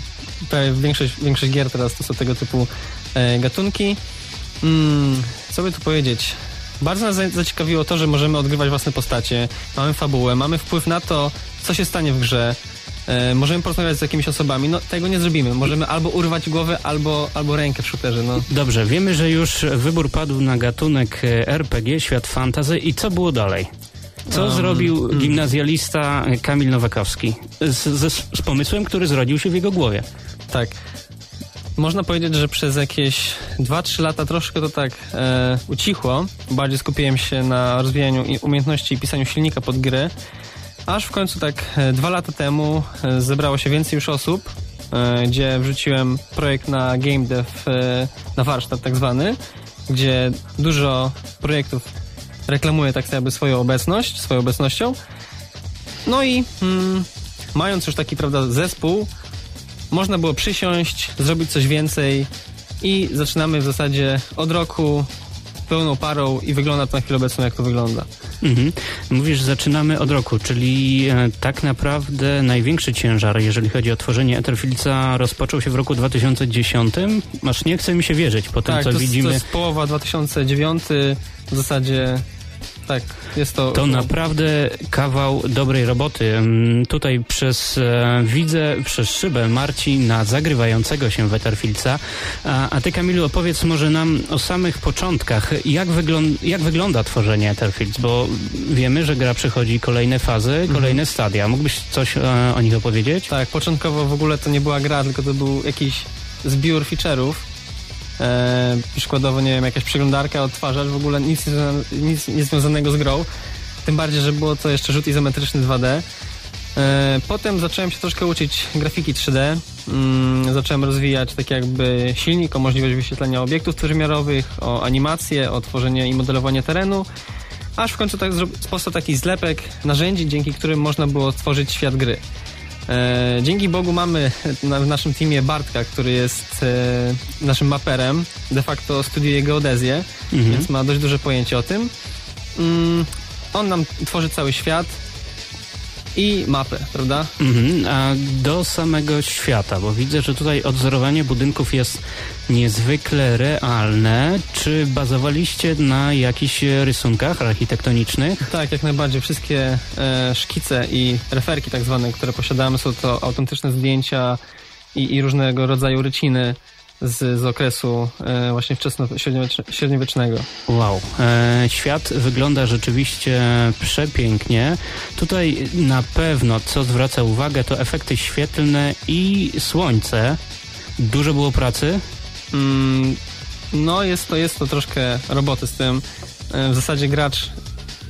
prawie większość, większość gier teraz to są tego typu e, gatunki. Mm, co by tu powiedzieć? Bardzo nas za- zaciekawiło to, że możemy odgrywać własne postacie, mamy fabułę, mamy wpływ na to, co się stanie w grze. E, możemy porozmawiać z jakimiś osobami. No, tego nie zrobimy. Możemy albo urwać głowę, albo, albo rękę w shooterze. No. Dobrze, wiemy, że już wybór padł na gatunek e, RPG, świat fantazy i co było dalej? Co Um, zrobił hmm. gimnazjalista Kamil Nowakowski z, z, z pomysłem, który zrodził się w jego głowie? Tak. Można powiedzieć, że przez jakieś 2-3 lata troszkę to tak e, ucichło. Bardziej skupiłem się na rozwijaniu umiejętności i pisaniu silnika pod gry. Aż w końcu tak e, dwa lata temu e, zebrało się więcej już osób, e, gdzie wrzuciłem projekt na game dev, na warsztat tak zwany, gdzie dużo projektów reklamuje tak jakby swoją obecność, swoją obecnością. No i mm, mając już taki, prawda, zespół, można było przysiąść, zrobić coś więcej i zaczynamy w zasadzie od roku pełną parą i wygląda to na chwilę obecną, jak to wygląda. Mhm. Mówisz, zaczynamy od roku, czyli e, tak naprawdę największy ciężar, jeżeli chodzi o tworzenie Etherfieldsa, rozpoczął się w roku 2010. Aż nie chce mi się wierzyć po tym, tak, co to, widzimy. to jest połowa 2009, w zasadzie tak, jest to... To naprawdę kawał dobrej roboty. Mm, Tutaj przez e, widzę przez szybę Marcina zagrywającego się Wetterfieldsa. A, a ty Kamilu opowiedz może nam o samych początkach. Jak, jak wygląda tworzenie Etherfields? Bo wiemy, że gra przechodzi kolejne fazy, kolejne stadia. Mógłbyś coś e, o nich opowiedzieć? Tak, początkowo w ogóle to nie była gra, tylko to był jakiś zbiór feature'ów. E, przykładowo, nie wiem, jakaś przeglądarka, odtwarzacz, w ogóle nic, nic nie związanego z grą. Tym bardziej, że było to jeszcze rzut izometryczny 2D. E, potem zacząłem się troszkę uczyć grafiki 3D. Mm, zacząłem rozwijać tak jakby silnik, o możliwość wyświetlenia obiektów trójwymiarowych, o animację, o tworzenie i modelowanie terenu. Aż w końcu tak powstał taki zlepek narzędzi, dzięki którym można było stworzyć świat gry. E, dzięki Bogu mamy na, w naszym teamie Bartka, który jest e, naszym maperem, de facto studiuje geodezję, Mhm. więc ma dość duże pojęcie o tym. Mm, on nam tworzy cały świat i mapę, prawda? Mhm, a do samego świata, bo widzę, że tutaj odzorowanie budynków jest niezwykle realne. Czy bazowaliście na jakichś rysunkach architektonicznych? Tak, jak najbardziej. Wszystkie e, szkice i referki tak zwane, które posiadamy, są to autentyczne zdjęcia i, i różnego rodzaju ryciny z, z okresu e, właśnie wczesno-średniowiecznego. Wow, e, świat wygląda rzeczywiście przepięknie. Tutaj na pewno, co zwraca uwagę, to efekty świetlne i słońce. Dużo było pracy. Mm, no, jest to, jest to troszkę roboty z tym. E, W zasadzie gracz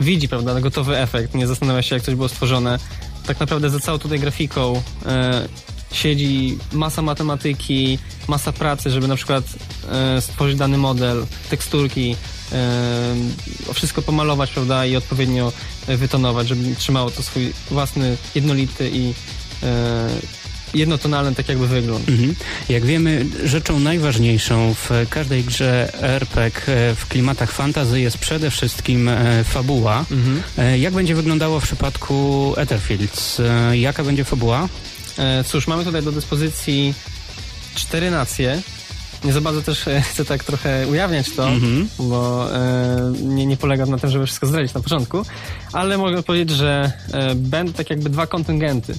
widzi, prawda, gotowy efekt, nie zastanawia się, jak coś było stworzone. Tak naprawdę za całą tutaj grafiką e, siedzi masa matematyki, masa pracy, żeby na przykład e, stworzyć dany model, teksturki, e, wszystko pomalować, prawda, i odpowiednio wytonować, żeby trzymało to swój własny, jednolity i e, jednotonalny tak jakby wygląd. Mhm. Jak wiemy, rzeczą najważniejszą w każdej grze RPG w klimatach fantazy jest przede wszystkim fabuła. Mhm. Jak będzie wyglądało w przypadku Etherfields? Jaka będzie fabuła? E, cóż, mamy tutaj do dyspozycji cztery nacje. Nie za bardzo też e, chcę tak trochę ujawniać to, Mhm. bo e, nie, nie polega na tym, żeby wszystko zdradzić na początku, ale mogę powiedzieć, że e, będą tak jakby dwa kontyngenty,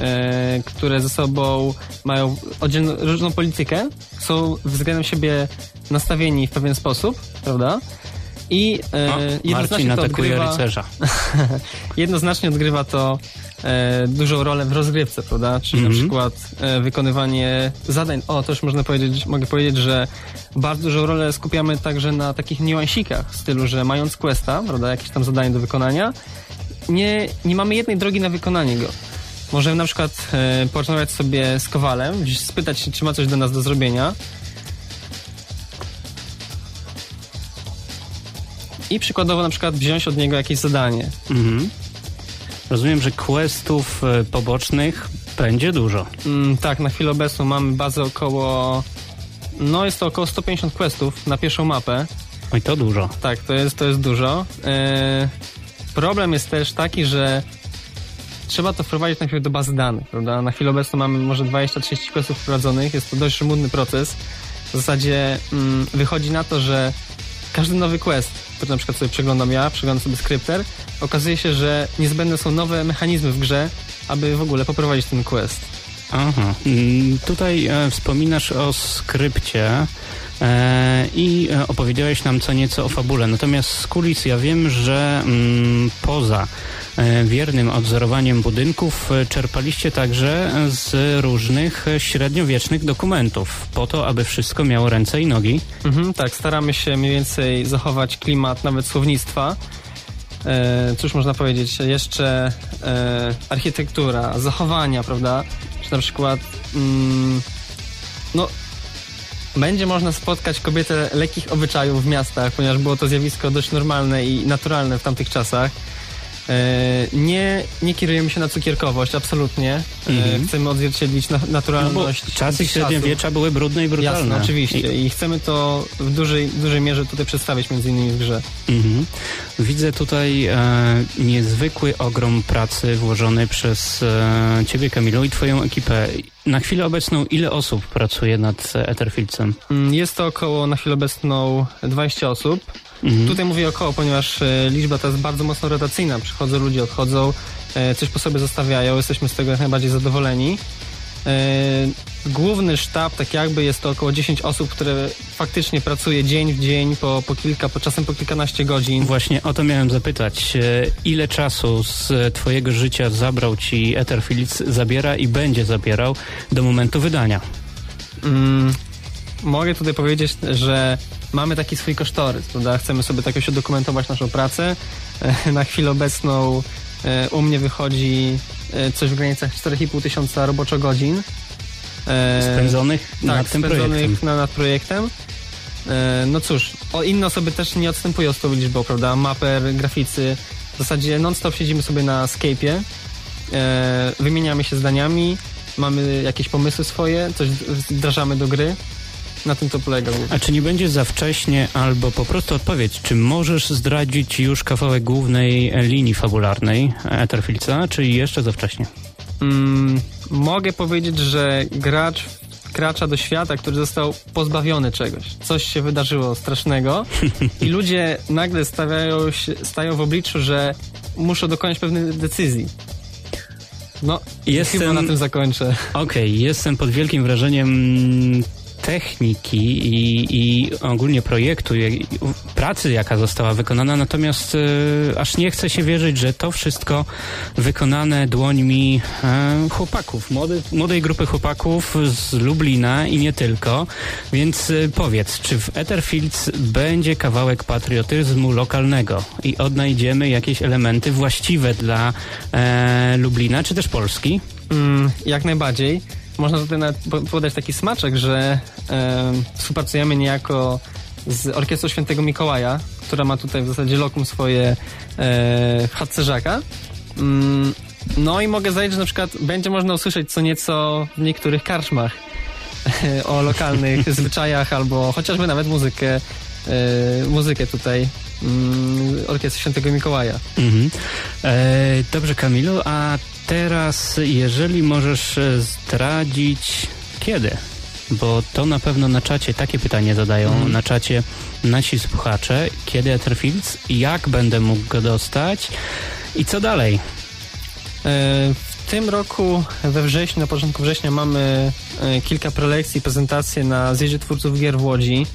e, które ze sobą mają oddzielną, różną politykę, są względem siebie nastawieni w pewien sposób, prawda? I e, O, Marcin jednoznacznie to atakuje odgrywa... rycerza. Jednoznacznie odgrywa to e, dużą rolę w rozgrywce, prawda? Czyli Mhm. na przykład e, wykonywanie zadań. O, też można powiedzieć, mogę powiedzieć, że bardzo dużą rolę skupiamy także na takich niuansikach w stylu, że mając questa, prawda, jakieś tam zadanie do wykonania, nie, nie mamy jednej drogi na wykonanie go. Możemy na przykład e, porozmawiać sobie z Kowalem, spytać się, czy ma coś do nas do zrobienia. I przykładowo na przykład wziąć od niego jakieś zadanie. Mhm. Rozumiem, że questów e, pobocznych będzie dużo. Mm, tak, na chwilę obecną mamy bazę około. No, jest to około 150 questów na pierwszą mapę. Oj, to dużo. Tak, to jest, to jest dużo. E, problem jest też taki, że trzeba to wprowadzić najpierw do bazy danych, prawda? Na chwilę obecną mamy może 20-30 questów wprowadzonych, jest to dość żmudny proces. W zasadzie mm, wychodzi na to, że każdy nowy quest, który na przykład sobie przeglądam ja, przeglądam sobie skrypter, okazuje się, że niezbędne są nowe mechanizmy w grze, aby w ogóle poprowadzić ten quest. Aha. Mm, Tutaj e, wspominasz o skrypcie e, i e, opowiedziałeś nam co nieco o fabule. Natomiast z kulis ja wiem, że mm, poza wiernym odzorowaniem budynków e, czerpaliście także z różnych e, średniowiecznych dokumentów po to, aby wszystko miało ręce i nogi. Mhm, tak, staramy się mniej więcej zachować klimat nawet słownictwa. E, cóż można powiedzieć? Jeszcze e, architektura, zachowania, prawda? Czy na przykład mm, no będzie można spotkać kobietę lekkich obyczajów w miastach, ponieważ było to zjawisko dość normalne i naturalne w tamtych czasach. E, nie, nie kierujemy się na cukierkowość, absolutnie. E, Mhm. chcemy odzwierciedlić na, No naturalność. czasy średniowiecza były brudne i brutalne. Jasne, oczywiście. I, I chcemy to w dużej, dużej mierze tutaj przedstawiać między innymi w grze. mhm. Widzę tutaj e, niezwykły ogrom pracy włożony przez e, ciebie, Kamilu, i twoją ekipę. Na chwilę obecną ile osób pracuje nad Etherfieldcem? Mm, Jest to około na chwilę obecną 20 osób. Mhm. Tutaj mówię około, ponieważ e, liczba ta jest bardzo mocno rotacyjna. Przychodzą ludzie, odchodzą, e, coś po sobie zostawiają, jesteśmy z tego jak najbardziej zadowoleni. E, Główny sztab, tak jakby, jest to około 10 osób, które faktycznie pracuje dzień w dzień, po, po kilka, po czasem po kilkanaście godzin. Właśnie o to miałem zapytać. Ile czasu z twojego życia zabrał ci Etherfields, zabiera i będzie zabierał do momentu wydania? Mm, mogę tutaj powiedzieć, że mamy taki swój kosztorys, prawda? Chcemy sobie tak jakoś udokumentować naszą pracę. E, Na chwilę obecną e, u mnie wychodzi e, coś w granicach 4,5 tysiąca roboczo godzin. E, Spędzonych tak, nad tym projektem. spędzonych na, nad projektem. No cóż, inne osoby też nie odstępują z tą liczbą, prawda? Maper, graficy. W zasadzie non-stop siedzimy sobie na Skype'ie, wymieniamy się zdaniami, mamy jakieś pomysły swoje, coś wdrażamy do gry. Na tym to polega głównie. A czy nie będzie za wcześnie, albo po prostu odpowiedź, czy możesz zdradzić już kawałek głównej linii fabularnej Etherfieldsa, czy jeszcze za wcześnie? Mm, mogę powiedzieć, że gracz wkracza do świata, który został pozbawiony czegoś. Coś się wydarzyło strasznego i ludzie nagle stawiają się, stają w obliczu, że muszą dokonać pewnych decyzji. No, Jestem- chyba na tym zakończę. Okej, jestem pod wielkim wrażeniem techniki i, i ogólnie projektu, pracy, jaka została wykonana, natomiast e, aż nie chce się wierzyć, że to wszystko wykonane dłońmi e, chłopaków, młody, młodej grupy chłopaków z Lublina i nie tylko. Więc e, powiedz, czy w Etherfields będzie kawałek patriotyzmu lokalnego i odnajdziemy jakieś elementy właściwe dla Lublina, czy też Polski? Mm, jak najbardziej. Można tutaj nawet po- podać taki smaczek, że e, współpracujemy niejako z Orkiestrą Świętego Mikołaja, która ma tutaj w zasadzie lokum swoje e, Żaka. Mm, no i mogę zająć, że na przykład będzie można usłyszeć co nieco w niektórych karczmach o lokalnych zwyczajach albo chociażby nawet muzykę, e, muzykę tutaj mm, Orkiestry Świętego Mikołaja. Mhm. E, dobrze, Kamilu, a teraz, jeżeli możesz e, zdradzić kiedy? Bo to na pewno na czacie takie pytanie zadają Mhm. na czacie nasi słuchacze. Kiedy Etherfields? Jak będę mógł go dostać? I co dalej? E, W tym roku we wrześniu, na początku września mamy e, kilka prelekcji, prezentacje na zjeździe twórców gier w Łodzi.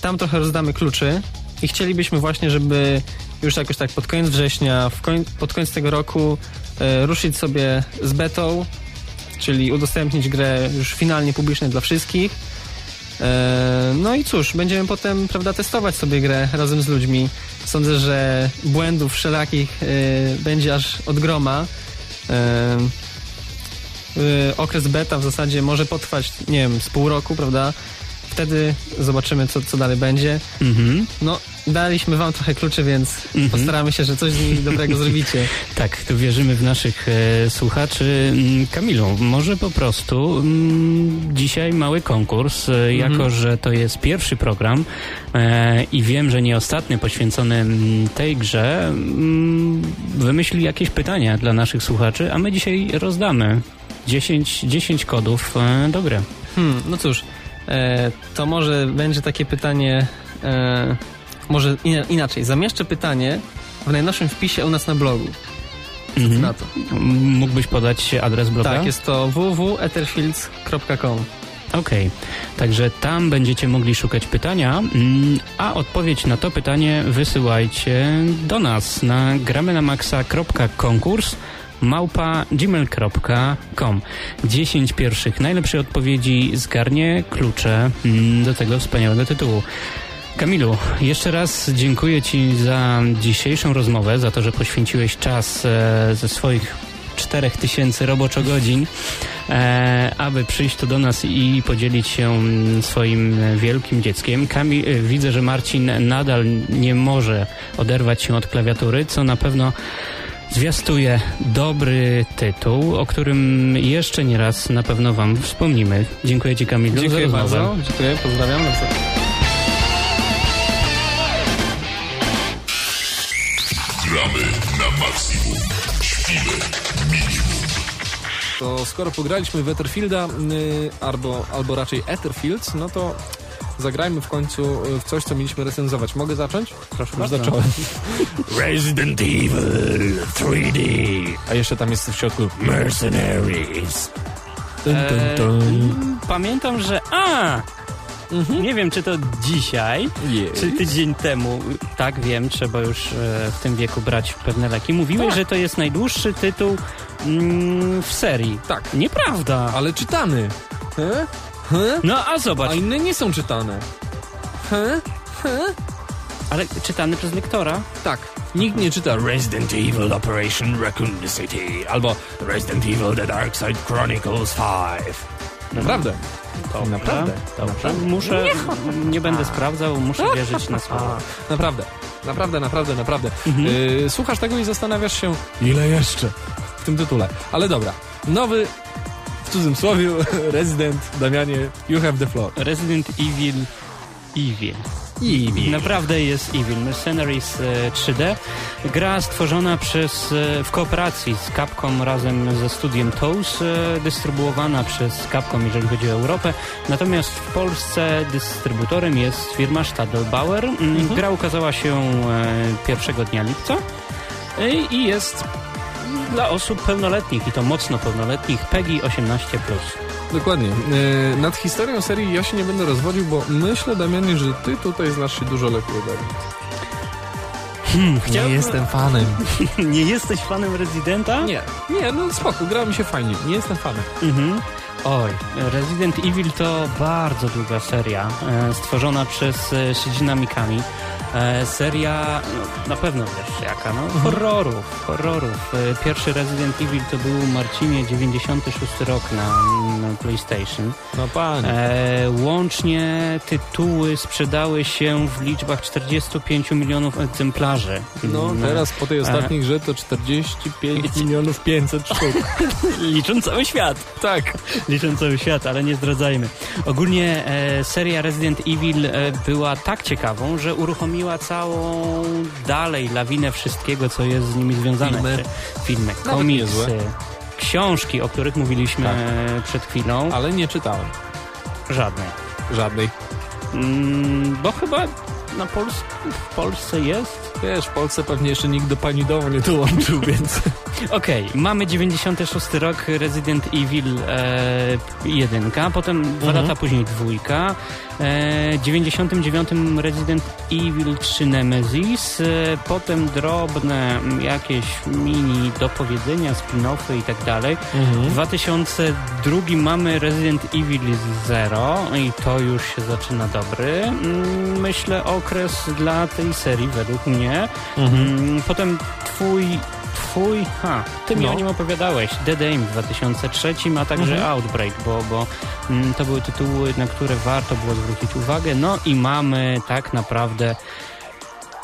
Tam trochę rozdamy kluczy i chcielibyśmy właśnie, żeby już jakoś tak pod koniec września, koń, pod koniec tego roku ruszyć sobie z betą, czyli udostępnić grę już finalnie publicznie dla wszystkich. E, No i cóż, będziemy potem, prawda, testować sobie grę razem z ludźmi. Sądzę, że błędów wszelakich e, będzie aż od groma. E, e, Okres beta w zasadzie może potrwać, nie wiem, z pół roku, prawda? Wtedy zobaczymy, co, co dalej będzie. Mhm. No, daliśmy wam trochę kluczy, więc Mhm. postaramy się, że coś z nimi dobrego zrobicie. Tak, tu wierzymy w naszych e, słuchaczy. Mm, Kamilu, może po prostu mm, dzisiaj mały konkurs, e, jako że to jest pierwszy program e, i wiem, że nie ostatni poświęcony mm, tej grze, mm, wymyśl jakieś pytania dla naszych słuchaczy, a my dzisiaj rozdamy 10, 10 kodów e, do gry. Hmm, no cóż, e, to może będzie takie pytanie, e, może ina- inaczej. Zamieszczę pytanie w najnowszym wpisie u nas na blogu. Mhm. Na to. Mógłbyś podać adres bloga? Tak, jest to www.etherfields.com. Okej, także tam będziecie mogli szukać pytania, mm, a odpowiedź na to pytanie wysyłajcie do nas na gramy na maxa.konkurs małpa gmail.com 10 pierwszych najlepszych odpowiedzi zgarnie klucze mm, do tego wspaniałego tytułu. Kamilu, jeszcze raz dziękuję Ci za dzisiejszą rozmowę, za to, że poświęciłeś czas e, ze swoich 4000 roboczogodzin, e, aby przyjść tu do nas i podzielić się mm, swoim wielkim dzieckiem. Kamil, e, widzę, że Marcin nadal nie może oderwać się od klawiatury, co na pewno zwiastuje dobry tytuł, o którym jeszcze nie raz na pewno Wam wspomnimy. Dziękuję Ci, Kamilu, Dziękuję za rozmowę. bardzo. Dziękuję, pozdrawiam. To skoro pograliśmy w Etherfielda, y, albo, albo raczej Etherfields, no to zagrajmy w końcu y, w coś, co mieliśmy recenzować. Mogę zacząć? Proszę Już zacząłem. Resident Evil 3D. A jeszcze tam jest w środku Mercenaries. Dun, dun, dun. Pamiętam, że... A! Nie wiem, czy to dzisiaj, Jej. czy tydzień temu. Tak, wiem, trzeba już e, w tym wieku brać pewne leki. Mówiłeś, Tak. że to jest najdłuższy tytuł mm, w serii. Tak. Nieprawda. Ale czytany. He? He? No, a zobacz. A inne nie są czytane. He? He? Ale czytany przez lektora. Tak. Nikt nie czyta Resident Evil Operation Raccoon City albo Resident Evil The Dark Side Chronicles 5. Naprawdę. Dobrze, Naprawdę? Dobrze. Naprawdę? Muszę, nie będę sprawdzał, muszę wierzyć na słowo. Naprawdę. Naprawdę, naprawdę, naprawdę. Yy, słuchasz tego i zastanawiasz się, ile jeszcze w tym tytule. Ale dobra. Nowy, w cudzysłowie, Resident, Damianie, you have the floor. Resident Evil Evil. Evil. Naprawdę jest Evil. Mercenaries e, 3D. Gra stworzona przez, e, w kooperacji z Capcom razem ze studiem TOS, e, dystrybuowana przez Capcom, jeżeli chodzi o Europę. Natomiast w Polsce dystrybutorem jest firma Stadelbauer. Mm, Gra ukazała się e, pierwszego dnia lipca e, i jest dla osób pełnoletnich i to mocno pełnoletnich PEGI 18+. Dokładnie. Yy, nad historią serii ja się nie będę rozwodził, bo myślę, Damianie, że ty tutaj znasz się dużo lepiej ode mnie. chciałbym- Nie jestem fanem. Nie jesteś fanem Residenta? Nie, nie, no spoko, gra mi się fajnie. Nie jestem fanem. Mhm. Oj, Resident Evil to bardzo długa seria, e, stworzona przez e, Shijina Mikami. E, seria, no, na pewno wiesz jaka, no, horrorów, horrorów. E, pierwszy Resident Evil to był, Marcinie, 96 rok na, na PlayStation. No panie. E, łącznie tytuły sprzedały się w liczbach 45 milionów egzemplarzy. No, Mm, teraz po tej ostatniej grze to 45 milionów 500 sztuk. Licząc cały świat. Tak. licząc cały świat, ale nie zdradzajmy. Ogólnie e, seria Resident Evil e, była tak ciekawą, że uruchomiła całą dalej lawinę wszystkiego, co jest z nimi związane. Filmy. Filmy, komiksy, książki, o których mówiliśmy Tak. przed chwilą. Ale nie czytałem. Żadnej. Żadnej. Mm, bo chyba na Pols w Polsce jest. Wiesz, w Polsce pewnie jeszcze nikt do pani domu nie dołączył, więc... Okej, mamy 96 rok Resident Evil e, 1, potem dwa Mhm. lata później dwójka, e, 99 Resident Evil 3 Nemesis, e, potem drobne jakieś mini dopowiedzenia, spin-offy i tak dalej. W 2002 mamy Resident Evil 0 i to już się zaczyna dobry, mm, myślę, okres dla tej serii według mnie. Mm, Potem twój Twój, ha, ty mi No. o nim opowiadałeś, Dead Aim w 2003, a także Outbreak, bo, bo mm, to były tytuły, na które warto było zwrócić uwagę. No i mamy tak naprawdę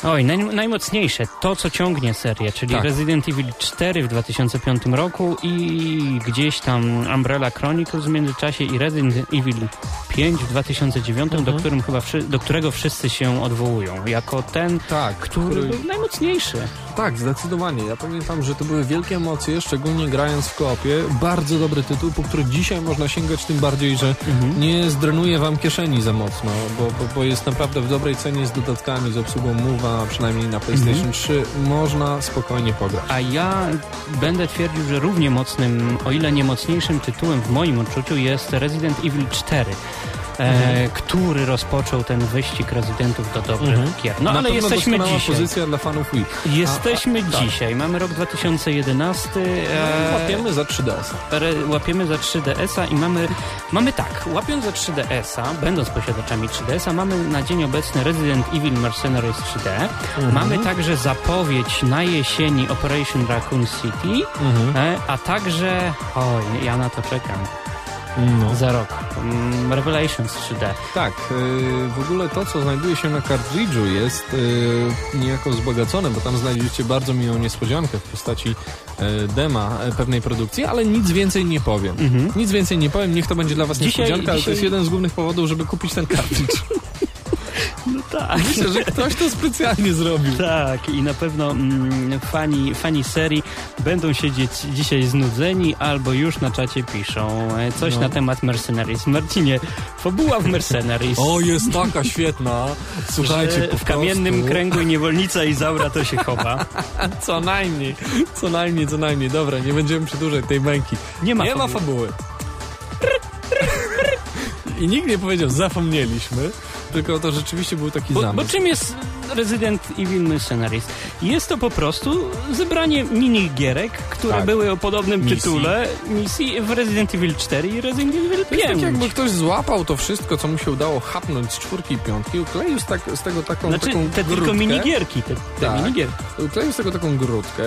Oj, naj, najmocniejsze, to co ciągnie serię, czyli Tak. Resident Evil 4 w 2005 roku i gdzieś tam Umbrella Chronicles w międzyczasie i Resident Evil 5 w 2009, Mhm. do, którym chyba do którego wszyscy się odwołują, jako ten, Tak, który był najmocniejszy. Tak, zdecydowanie. Ja pamiętam, że to były wielkie emocje, szczególnie grając w koopie. Bardzo dobry tytuł, po który dzisiaj można sięgać, tym bardziej, że nie zdrenuje wam kieszeni za mocno, bo, bo, bo jest naprawdę w dobrej cenie z dodatkami, z obsługą Move'a, przynajmniej na PlayStation 3. Można spokojnie pograć. A ja będę twierdził, że równie mocnym, o ile nie mocniejszym tytułem w moim odczuciu jest Resident Evil 4. e, który rozpoczął ten wyścig rezydentów do dobrych Mhm. gier. No Na ale jesteśmy dzisiaj. pozycja dla fanów Wii. Jesteśmy A, a, tak. dzisiaj. Mamy rok 2011. E, Łapiemy za 3DS-a. re- łapiemy za 3DS-a i mamy, mamy tak, łapiąc za 3DS-a, będąc posiadaczami 3DS-a, mamy na dzień obecny Resident Evil Mercenaries 3D. Mhm. Mamy także zapowiedź na jesieni Operation Raccoon City, Mhm. e, a także, oj, ja na to czekam, No. za rok, mm, Revelations 3D. Tak, y, w ogóle to, co znajduje się na kartridżu jest y, niejako wzbogacone, bo tam znajdziecie bardzo miłą niespodziankę w postaci y, dema y, pewnej produkcji, ale nic więcej nie powiem. Mhm. Nic więcej nie powiem, niech to będzie dla was Dzisiaj- niespodzianka, ale to dzisiaj- jest jeden z głównych powodów, żeby kupić ten kartridż. Tak. Myślę, że ktoś to specjalnie zrobił. Tak, i na pewno mm, fani, fani serii będą siedzieć dzisiaj znudzeni albo już na czacie piszą e, coś No. na temat Mercenaries. Marcinie, fabuła w Mercenaries. O, jest taka świetna. Słuchajcie, w kamiennym kręgu niewolnica Izaura to się chowa. Co najmniej, co najmniej, co najmniej. Dobra, nie będziemy przedłużać tej męki. Nie ma Nie ma fabuły. fabuły. I nikt nie powiedział, zapomnieliśmy, tylko to rzeczywiście był taki Bo, zamysł. bo czym jest Resident Evil Mercenaries? Jest to po prostu zebranie minigierek, które Tak. były o podobnym Misji. tytule misji w Resident Evil 4 i Resident Evil 5. To jest tak jakby ktoś złapał to wszystko, co mu się udało chapnąć z czwórki i piątki, ukleił z, tak, z tego taką, Znaczy, taką te tylko grudkę, minigierki, te, te Tak. minigierki. ukleił z tego taką grudkę,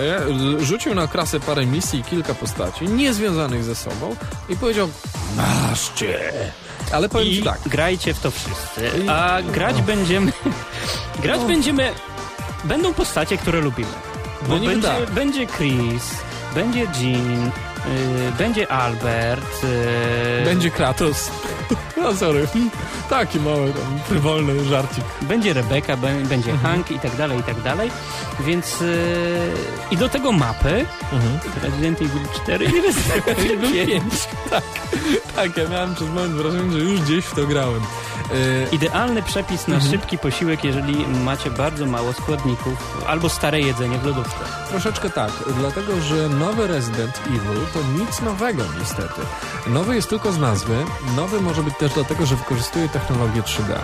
rzucił na krasę parę misji i kilka postaci, niezwiązanych ze sobą i powiedział, maszcie. Ale powiem I ci tak, grajcie w to wszyscy. A grać no. będziemy. grać No. będziemy. Będą postacie, które lubimy. Bo No będzie, tak. będzie Chris, będzie Jean, y, będzie Albert. y, będzie Kratos. No sorry, taki mały tam frywolny żarcik. Będzie Rebeka, bę- będzie Mhm. Hank i tak dalej, i tak dalej. Więc. y, I do tego mapy. Mhm. Resident Evil 4 i Resident Evil 5. Tak, tak, ja miałem przez moment wrażenie, że już gdzieś w to grałem. E, Idealny przepis na Mhm. szybki posiłek, jeżeli macie bardzo mało składników albo stare jedzenie w lodówce. Troszeczkę tak, dlatego że nowy Resident Evil to nic nowego niestety. Nowy jest tylko z nazwy, nowy może być też dlatego, że wykorzystuje technologię 3D.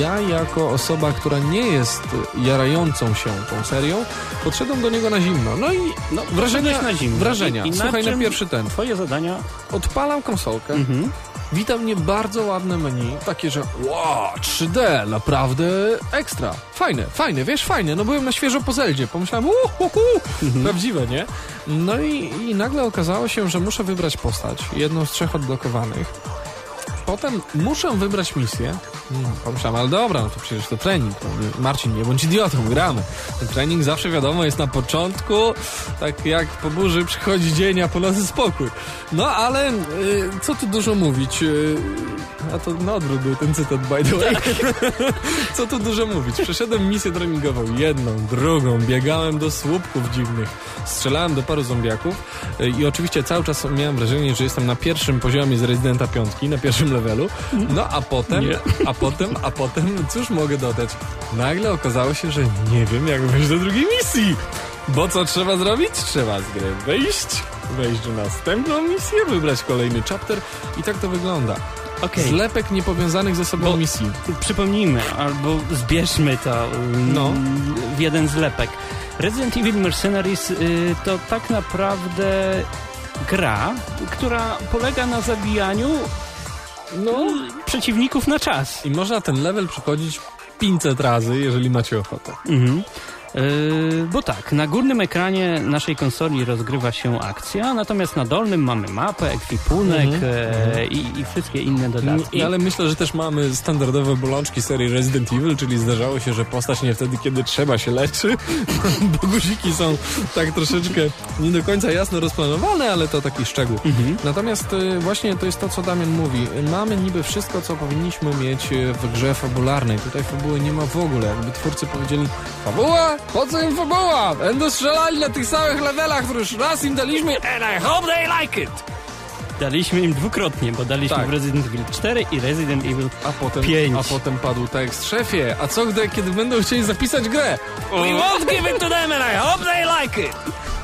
Ja jako osoba, która nie jest jarającą się tą serią, podszedłem do niego na zimno. No i No, wrażenia, poszedłeś na zimno. wrażenia. I- i Słuchaj, na pierwszy ten. Twoje zadania. Odpalam konsolkę, Mhm. Wita mnie bardzo ładne menu, takie, że wow, 3D, naprawdę ekstra. Fajne, fajne, wiesz, fajne. No byłem na świeżo po Zeldzie, pomyślałem, uhuhu, prawdziwe, nie? No i, i nagle okazało się, że muszę wybrać postać, jedną z trzech odblokowanych. Potem muszę wybrać misję. Hmm, pomyślałem, ale dobra, no to przecież to trening. Marcin, nie bądź idiotą, gramy. Ten trening zawsze wiadomo jest na początku, tak jak po burzy przychodzi dzień, a po nocy spokój. No ale y, co tu dużo mówić? Y, a to na odwrót był ten cytat, by the way. co tu dużo mówić? Przeszedłem misję treningową, jedną, drugą, biegałem do słupków dziwnych, strzelałem do paru zombiaków y, i oczywiście cały czas miałem wrażenie, że jestem na pierwszym poziomie z Residenta 5, na pierwszym levelu. No a potem, Nie. a potem, a potem, cóż mogę dodać? Nagle okazało się, że nie wiem jak wejść do drugiej misji. Bo co trzeba zrobić? Trzeba z gry wyjść, wejść w następną misję, wybrać kolejny chapter i tak to wygląda. Okej. Zlepek niepowiązanych ze sobą Bo- misji. Przypomnijmy, albo zbierzmy to mm, No. w jeden zlepek. Resident Evil Mercenaries y, to tak naprawdę gra, która polega na zabijaniu No. przeciwników na czas. I można ten level przechodzić 500 razy, jeżeli macie ochotę. Mhm. Yy, bo tak, na górnym ekranie naszej konsoli rozgrywa się akcja, natomiast na dolnym mamy mapę, ekwipunek e, i, i wszystkie inne dodatki. No, ale myślę, że też mamy standardowe bolączki serii Resident Evil, czyli zdarzało się, że postać nie wtedy, kiedy trzeba się leczy, bo guziki są tak troszeczkę nie do końca jasno rozplanowane, ale to taki szczegół. Natomiast y, właśnie to jest to, co Damian mówi. Mamy niby wszystko, co powinniśmy mieć y, w grze fabularnej. Tutaj fabuły nie ma w ogóle. Jakby twórcy powiedzieli, fabuła? Po co im fabuła? Będą strzelali na tych samych levelach, które już raz im daliśmy and I hope they like it! Daliśmy im dwukrotnie, bo daliśmy Tak. w Resident Evil 4 i Resident Evil A potem, Pięć. a potem padł tekst. Szefie, a co gdy, kiedy będą chcieli zapisać grę? We won't give it to them and I hope they like it!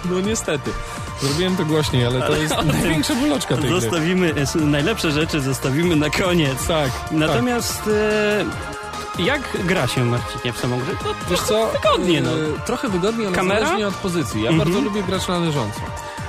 No niestety. Zrobiłem to głośniej, ale to jest największa wyloczka tej gry. Zostawimy, s- najlepsze rzeczy zostawimy na koniec. Tak, Natomiast e, jak gra się Marcinie w samą grę? To Wiesz co? wygodnie, no. e, Trochę wygodnie, ale Kamera? zależnie od pozycji. Ja Mhm. bardzo lubię grać na leżąco.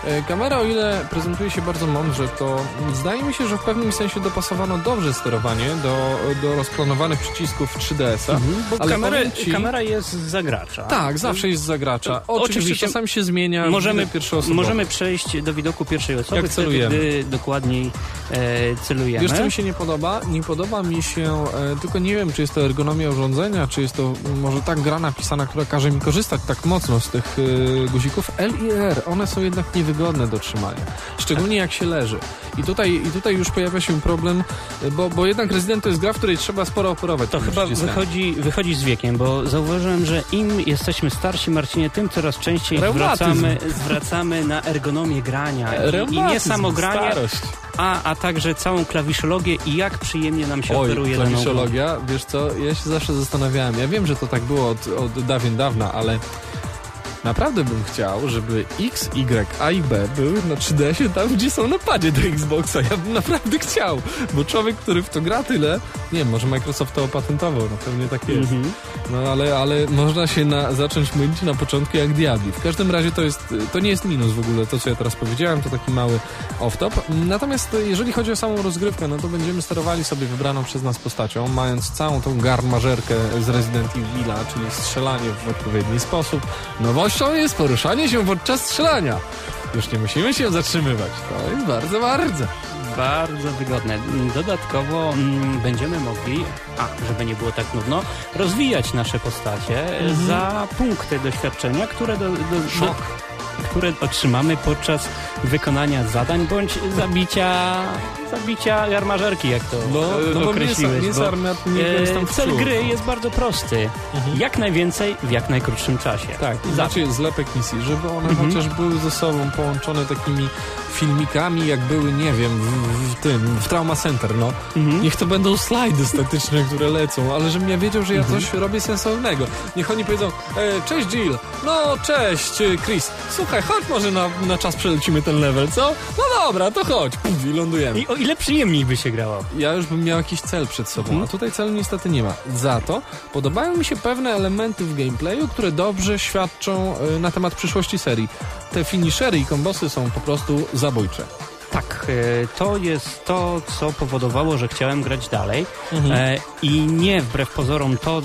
E, Kamera, o ile prezentuje się bardzo mądrze, to zdaje mi się, że w pewnym sensie dopasowano dobrze sterowanie do, do rozplanowanych przycisków 3DS-a. Mhm, bo ale kamerę, powiem ci- kamera jest z zagracza. Tak, zawsze jest zagracza. To- Oczywiście, oczywiście czasami się zmienia. Możemy, możemy przejść do widoku pierwszej osoby, Jak wtedy, celujemy. gdy dokładniej e, celujemy. Wiesz, co mi się nie podoba? Nie podoba mi się, e, tylko nie wiem, czy jest to ergonomia urządzenia, czy jest to może tak gra napisana, która każe mi korzystać tak mocno z tych e, guzików L i R. One są jednak niewygodne do trzymania. Szczególnie jak się leży. I tutaj, I tutaj już pojawia się problem, bo, bo jednak Resident to jest gra, w której trzeba sporo operować. To chyba wychodzi, wychodzi z wiekiem, bo zauważyłem, że im jesteśmy starsi, Marcinie, tym coraz częściej Reumatyzm. zwracamy, zwracamy na ergonomię grania. I, i nie samo granie, starość. a, a także całą klawiszologię i jak przyjemnie nam się Oj, operuje klawiszologia, wiesz co, ja się zawsze zastanawiałem. Ja wiem, że to tak było od, od dawien dawna, ale naprawdę bym chciał, żeby X, Y, A i B były na 3DS-ie tam, gdzie są napadzie do Xboxa. Ja bym naprawdę chciał, bo człowiek, który w to gra tyle, nie wiem, może Microsoft to opatentował, no pewnie tak jest. Mhm. No ale, ale można się na, zacząć mylić na początku jak diabli. W każdym razie to jest, to nie jest minus w ogóle, to co ja teraz powiedziałem, to taki mały off-top. Natomiast jeżeli chodzi o samą rozgrywkę, no to będziemy sterowali sobie wybraną przez nas postacią, mając całą tą garmażerkę z Resident Evil'a, czyli strzelanie w odpowiedni sposób. Nowością jest poruszanie się podczas strzelania. Już nie musimy się zatrzymywać. To jest bardzo, bardzo. Bardzo wygodne. Dodatkowo mm, będziemy mogli, a żeby nie było tak nudno, rozwijać nasze postacie e, za punkty doświadczenia, które, do, do, do, które otrzymamy podczas wykonania zadań bądź zabicia, zabicia garmażerki, jak to No, no bo mięsa, określiłeś. mięsa bo, armatnie nie e, Cel gry jest bardzo prosty. Jak najwięcej w jak najkrótszym czasie. Tak, Za- znaczy zlepek misji, żeby one Mhm. chociaż były ze sobą połączone takimi filmikami, jak były, nie wiem, w, w tym, w Trauma Center, no. Mhm. Niech to będą slajdy statyczne, które lecą, ale żebym ja wiedział, że ja Mhm. coś robię sensownego. Niech oni powiedzą, e, cześć Jill, no cześć e, Chris, słuchaj, chodź może na, na czas przelecimy ten level, co? No dobra, to chodź, Puf, i lądujemy. I o ile przyjemniej by się grało. Ja już bym miał jakiś cel przed sobą, Mhm. a tutaj celu niestety nie ma. Za to podobają mi się pewne elementy w gameplayu, które dobrze świadczą e, na temat przyszłości serii. Te finishery i kombosy są po prostu zabójcze. Tak, e, to jest to, co powodowało, że chciałem grać dalej. Mhm. E, I nie wbrew pozorom to,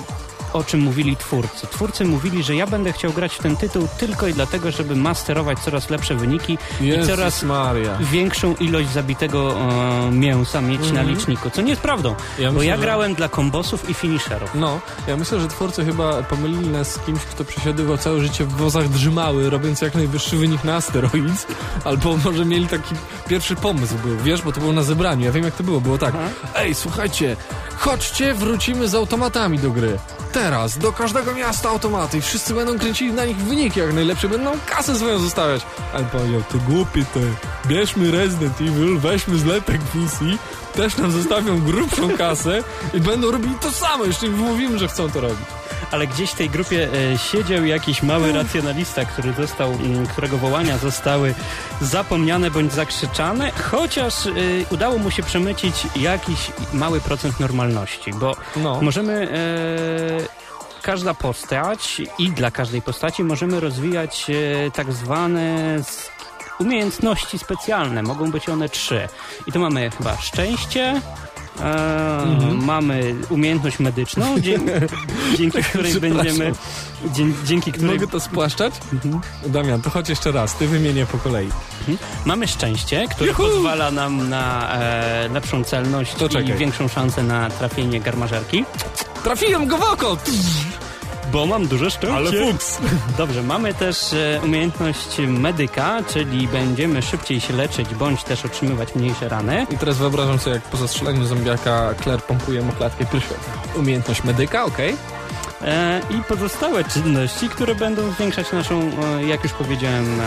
o czym mówili twórcy. Twórcy mówili, że ja będę chciał grać w ten tytuł tylko i dlatego, żeby masterować coraz lepsze wyniki Jezus i coraz Maria. większą ilość zabitego e, mięsa mieć na Mhm. liczniku, co nie jest prawdą, Ja bo myślę, ja że- grałem dla kombosów i finisherów. No, ja myślę, że twórcy chyba pomylili nas z kimś, kto przesiadywał całe życie w wozach drzymały, robiąc jak najwyższy wynik na asteroid, albo może mieli taki pierwszy pomysł był, wiesz, bo to było na zebraniu, ja wiem jak to było, było tak, ej, słuchajcie, chodźcie, wrócimy z automatami do gry. Teraz, do każdego miasta automaty i wszyscy będą kręcili na nich wyniki jak najlepsze, będą kasę swoją zostawiać. Ale powiedział, to głupie te, bierzmy Resident Evil, weźmy zlepek misji, też nam zostawią grubszą kasę i będą robili to samo, jeszcze im mówimy, że chcą to robić. Ale gdzieś w tej grupie e, siedział jakiś mały racjonalista, który został, którego wołania zostały zapomniane bądź zakrzyczane, chociaż e, udało mu się przemycić jakiś mały procent normalności, bo No. możemy... E, Każda postać i dla każdej postaci możemy rozwijać tak zwane umiejętności specjalne. Mogą być one trzy. I tu mamy chyba szczęście, e, mamy umiejętność medyczną, dzie dzięki której będziemy... Dzie dzięki której Mogę to spłaszczać? Damian, to chodź jeszcze raz, ty wymienię po kolei. mamy szczęście, które Juhu! pozwala nam na e, lepszą celność To i czekaj. większą szansę na trafienie garmażerki. Trafiłem go w oko! Bo mam duże szczęście. Ale fuks! Dobrze, mamy też e, umiejętność medyka, czyli będziemy szybciej się leczyć, bądź też otrzymywać mniejsze rany. I teraz wyobrażam sobie, jak po zastrzeleniu zombiaka Claire pompuje mu klatkę piersiową. Umiejętność medyka, okej. E, I pozostałe czynności, które będą zwiększać naszą, e, jak już powiedziałem,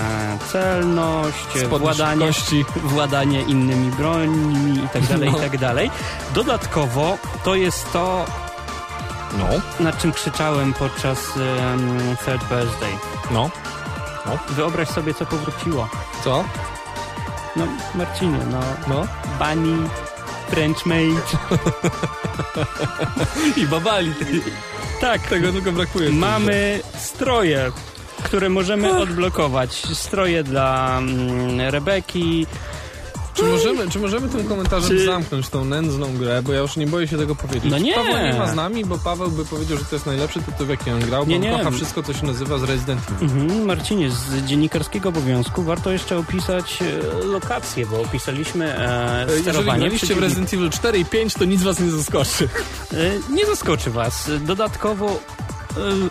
celność, władanie, władanie innymi brońmi i tak dalej, No. i tak dalej. Dodatkowo to jest to, No. nad czym krzyczałem podczas em, Third Birthday. No. No. Wyobraź sobie, co powróciło. Co? No, Marcinie, no, No. Bunny, French maid. I babali. Tak, Tego tylko brakuje. mamy stroje, które możemy odblokować. Stroje dla mm, Rebeki. Czy możemy, czy możemy tym komentarzem Czy- zamknąć tą nędzną grę, bo ja już nie boję się tego powiedzieć. No nie. Paweł nie ma z nami, bo Paweł by powiedział, że to jest najlepszy tytuł, w jaki on grał, bo Nie, on nie. kocha wszystko, co się nazywa z Resident Evil. Mhm, Marcinie, z dziennikarskiego obowiązku warto jeszcze opisać e, lokacje, bo opisaliśmy e, Jeżeli sterowanie. graliście w przeciwnika. Resident Evil 4 i 5, to nic was nie zaskoczy. E, Nie zaskoczy was. Dodatkowo e,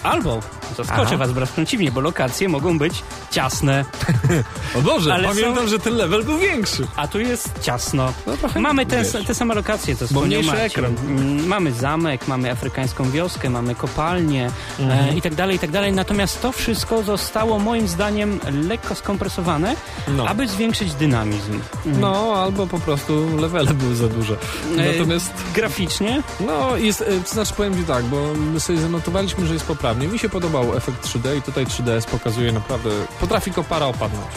albo zaskoczy Aha. was wręcz przeciwnie, bo lokacje mogą być ciasne, O Boże, Ale pamiętam, są- że ten level był większy. a tu jest ciasno. No Mamy te, te same lokacje, co wspomniał ekran. Mm, Mamy zamek, mamy afrykańską wioskę, mamy kopalnię Mhm. e, i tak dalej, i tak dalej. Natomiast to wszystko zostało moim zdaniem lekko skompresowane, No. aby zwiększyć dynamizm. Mm. No, albo po prostu levele były za duże. E, Natomiast, Graficznie no, jest, e, to znaczy powiem Ci tak, bo my sobie zanotowaliśmy, że jest poprawnie. Mi się podobał efekt 3D i tutaj 3DS pokazuje naprawdę, potrafi kopara opadnąć.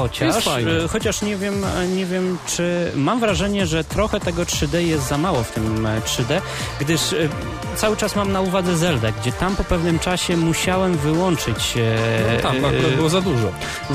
Chociaż, e, chociaż nie wiem, e, nie wiem, czy mam wrażenie, że trochę tego 3D jest za mało w tym e, 3D, gdyż e, cały czas mam na uwadze Zelda, gdzie tam po pewnym czasie musiałem wyłączyć No, tam było za dużo.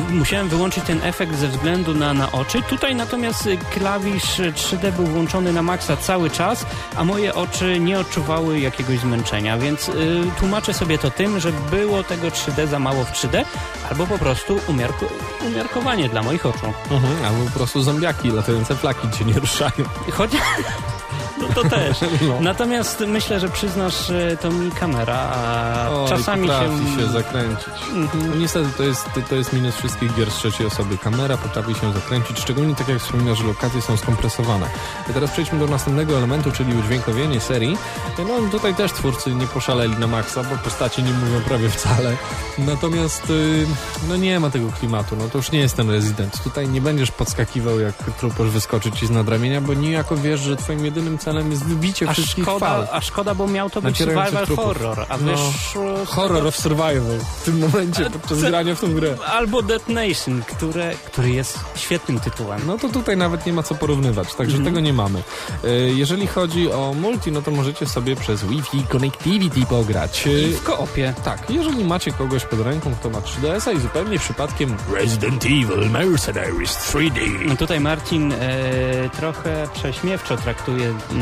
musiałem wyłączyć ten efekt ze względu na, na oczy. Tutaj natomiast klawisz e, 3D był włączony na maksa cały czas, a moje oczy nie odczuwały jakiegoś zmęczenia, więc y, tłumaczę sobie to tym, że było tego 3D za mało w 3D, albo po prostu umiarko, umiarkowanie dla moich oczu. Mhm, albo po prostu zombiaki, latające flaki cię nie ruszają. Choć... No to też. No. Natomiast myślę, że przyznasz, to mi kamera, a Oj, czasami się... potrafi się zakręcić. Mhm. No niestety to jest, to jest minus wszystkich gier z trzeciej osoby. Kamera potrafi się zakręcić, szczególnie tak jak wspominasz, że lokacje są skompresowane. I teraz przejdźmy do następnego elementu, czyli udźwiękowienie serii. No tutaj też twórcy nie poszaleli na maksa, bo postacie nie mówią prawie wcale. Natomiast y, no nie ma tego klimatu, no to już nie jest ten Resident. Tutaj nie będziesz podskakiwał jak truposz wyskoczyć ci z nadramienia, bo niejako wiesz, że twoim jedynym celem jest wybicie A wszystkich fal. szkoda, a szkoda, bo miał to być survival horror, a No. Horror of survival w tym momencie podczas grania w tą grę. Albo Dead Nation, które, który jest świetnym tytułem. No to tutaj nawet nie ma co porównywać, także Mhm. tego nie mamy. E, Jeżeli chodzi o multi, no to możecie sobie przez Wi-Fi Connectivity pograć. E, I w koopie. Tak, jeżeli macie kogoś pod ręką, kto ma 3DS-a i zupełnie przypadkiem Resident Evil Mercenaries 3D. No Tutaj Marcin e, trochę prześmiewczo traktuje mm,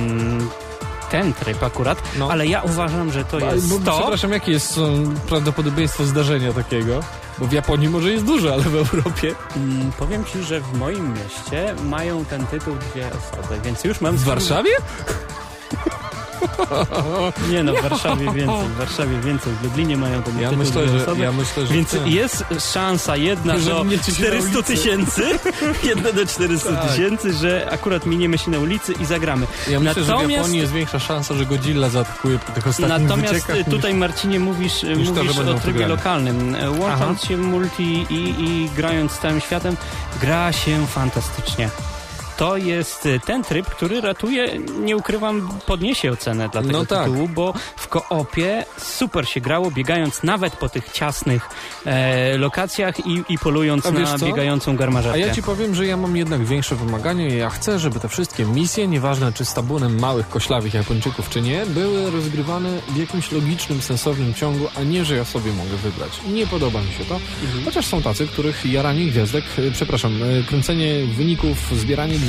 ten tryb akurat, No. ale ja uważam, że to A, jest bo, to... Przepraszam, jakie jest um, prawdopodobieństwo zdarzenia takiego? Bo w Japonii może jest duże, ale w Europie. Mm, powiem ci, że w moim mieście mają ten tytuł dwie osoby, więc już mam... W Warszawie? Nie no, w Warszawie więcej, w Warszawie więcej. W Lublinie mają ten Ja myślę, że, osoby. ja myślę, że Więc jest szansa jedna Że do miniecie się na 400 ulicy. tysięcy, jedna do 400 Tak. tysięcy, że akurat miniemy się na ulicy i zagramy. Ja myślę, że w Natomiast- Japonii jest większa szansa, że Godzilla zaatakuje po tych ostatnich Natomiast y, niż- tutaj Marcinie mówisz, y, to, mówisz będą o trybie lokalnym. Łącząc Aha. się multi i, i grając z całym światem, gra się fantastycznie. To jest y, ten tryb, który ratuje, nie ukrywam, podniesie ocenę dla tego No tak. tytułu, bo w koopie super się grało, biegając nawet po tych ciasnych e, lokacjach i, i polując na co? biegającą garmażerkę. A ja ci powiem, że ja mam jednak większe wymagania i ja chcę, żeby te wszystkie misje, nieważne czy z tabunem małych, koślawych Japończyków czy nie, były rozgrywane w jakimś logicznym, sensownym ciągu, a nie, że ja sobie mogę wybrać. Nie podoba mi się to. Chociaż są tacy, których jaranie gwiazdek, e, przepraszam, e, kręcenie wyników, zbieranie gwiazdek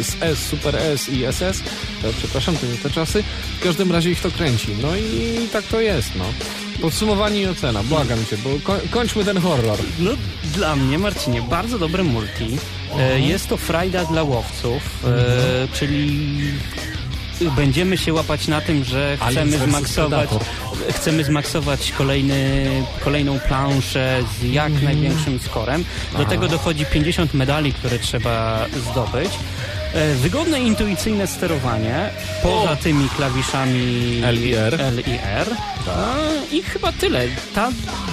z S, Super S i SS, to, przepraszam, to nie te czasy, w każdym razie ich to kręci. No i tak to jest, no. Podsumowanie i ocena, błagam cię, bo ko kończmy ten horror. No, dla mnie, Marcinie, bardzo dobre multi. E, jest to frajda dla łowców, e, czyli będziemy się łapać na tym, że chcemy zmaksować, chcemy zmaksować kolejny, kolejną planszę z jak największym skorem. Do tego dochodzi 50 medali, które trzeba zdobyć. E, Wygodne, intuicyjne sterowanie, poza tymi klawiszami L i R. L i R. No, I chyba tyle. Ta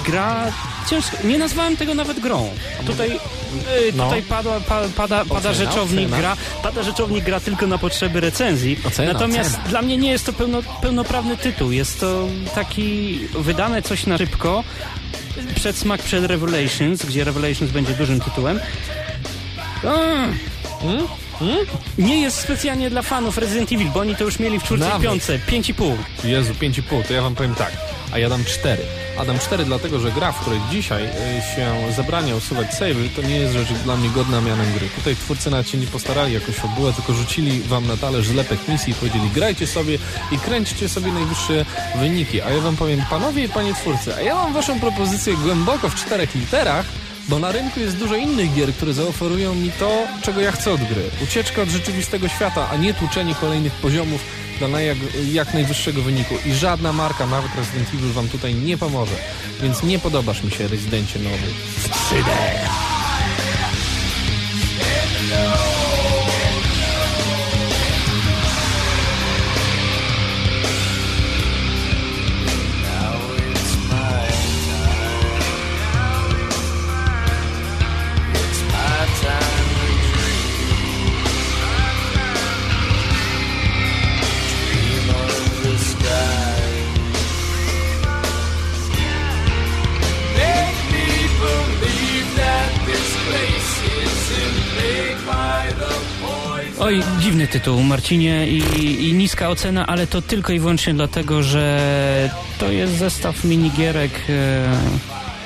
gra ciężko. Nie nazwałem tego nawet grą. Tutaj, y, No. tutaj padła, pa, pada, pada Ocena, rzeczownik ocena. gra. Pada rzeczownik gra tylko na potrzeby recenzji. Ocena, Natomiast dla mnie nie jest to pełno, pełnoprawny tytuł. Jest to taki wydane coś na szybko. przedsmak przed Revelations, gdzie Revelations będzie dużym tytułem. A, Nie jest specjalnie dla fanów Resident Evil, bo oni to już mieli w czwórce i Nawet. piątce. Pięć i pół. Jezu, 5,5, to ja wam powiem tak, a ja dam 4. A dam 4 dlatego, że gra, w której dzisiaj y, się zabrania usuwać save'y, to nie jest rzecz dla mnie godna mianem gry. Tutaj twórcy nawet się nie postarali jakoś fabułę, tylko rzucili wam na talerz zlepek misji i powiedzieli grajcie sobie i kręćcie sobie najwyższe wyniki. A ja wam powiem, panowie i panie twórcy, a ja mam waszą propozycję głęboko w czterech literach, bo na rynku jest dużo innych gier, które zaoferują mi to, czego ja chcę od gry. Ucieczka od rzeczywistego świata, a nie tłuczenie kolejnych poziomów dla jak, jak najwyższego wyniku. I żadna marka, nawet Resident Evil, wam tutaj nie pomoże. Więc nie podobasz mi się Rezydencie nowy. W 3D. Tytuł, Marcinie, i, i niska ocena, ale to tylko i wyłącznie dlatego, że to jest zestaw minigierek.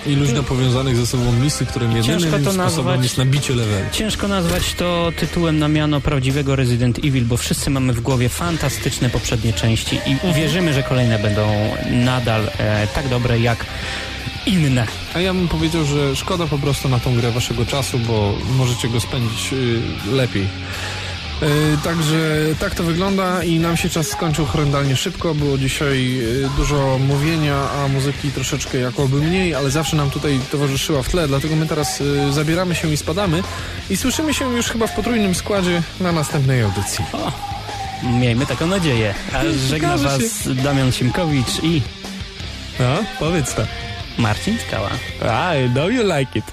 E, I luźno powiązanych ze sobą misji, którym jedynym Ciężko to sposobem nazwać- jest nabicie levelu. ciężko nazwać to tytułem na miano prawdziwego Resident Evil, bo wszyscy mamy w głowie fantastyczne poprzednie części i wierzymy, że kolejne będą nadal e, tak dobre jak inne. A ja bym powiedział, że szkoda po prostu na tą grę waszego czasu, bo możecie go spędzić y, lepiej. Y, Także tak to wygląda i nam się czas skończył horrendalnie szybko. Było dzisiaj y, dużo mówienia, a muzyki troszeczkę jakoby mniej, ale zawsze nam tutaj towarzyszyła w tle, dlatego my teraz y, zabieramy się i spadamy i słyszymy się już chyba w potrójnym składzie na następnej audycji. Miejmy taką nadzieję. A żegna was Damian Siemkowicz i A, powiedz to. Marcin Skała. I know you like it.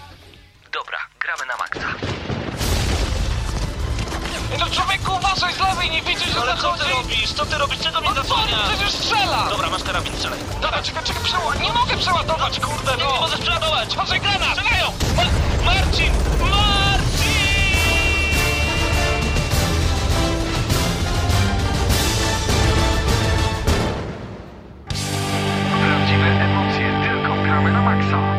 Dobra, gramy na maksa. No człowieku, uważaj z lewej, nie widzisz, że co ty robisz? Co ty robisz? Czego mnie No co, zasłaniasz? przecież strzela! Dobra, masz karabin, strzelaj. Dobra, czekaj, czekaj, przeładuj. Nie mogę przeładować, no, kurde, Nie, no. nie no! możesz przeładować! Patrzaj, granat! Strzelają! Ma- Marcin! Marcin! Prawdziwe emocje tylko gramy na maksa.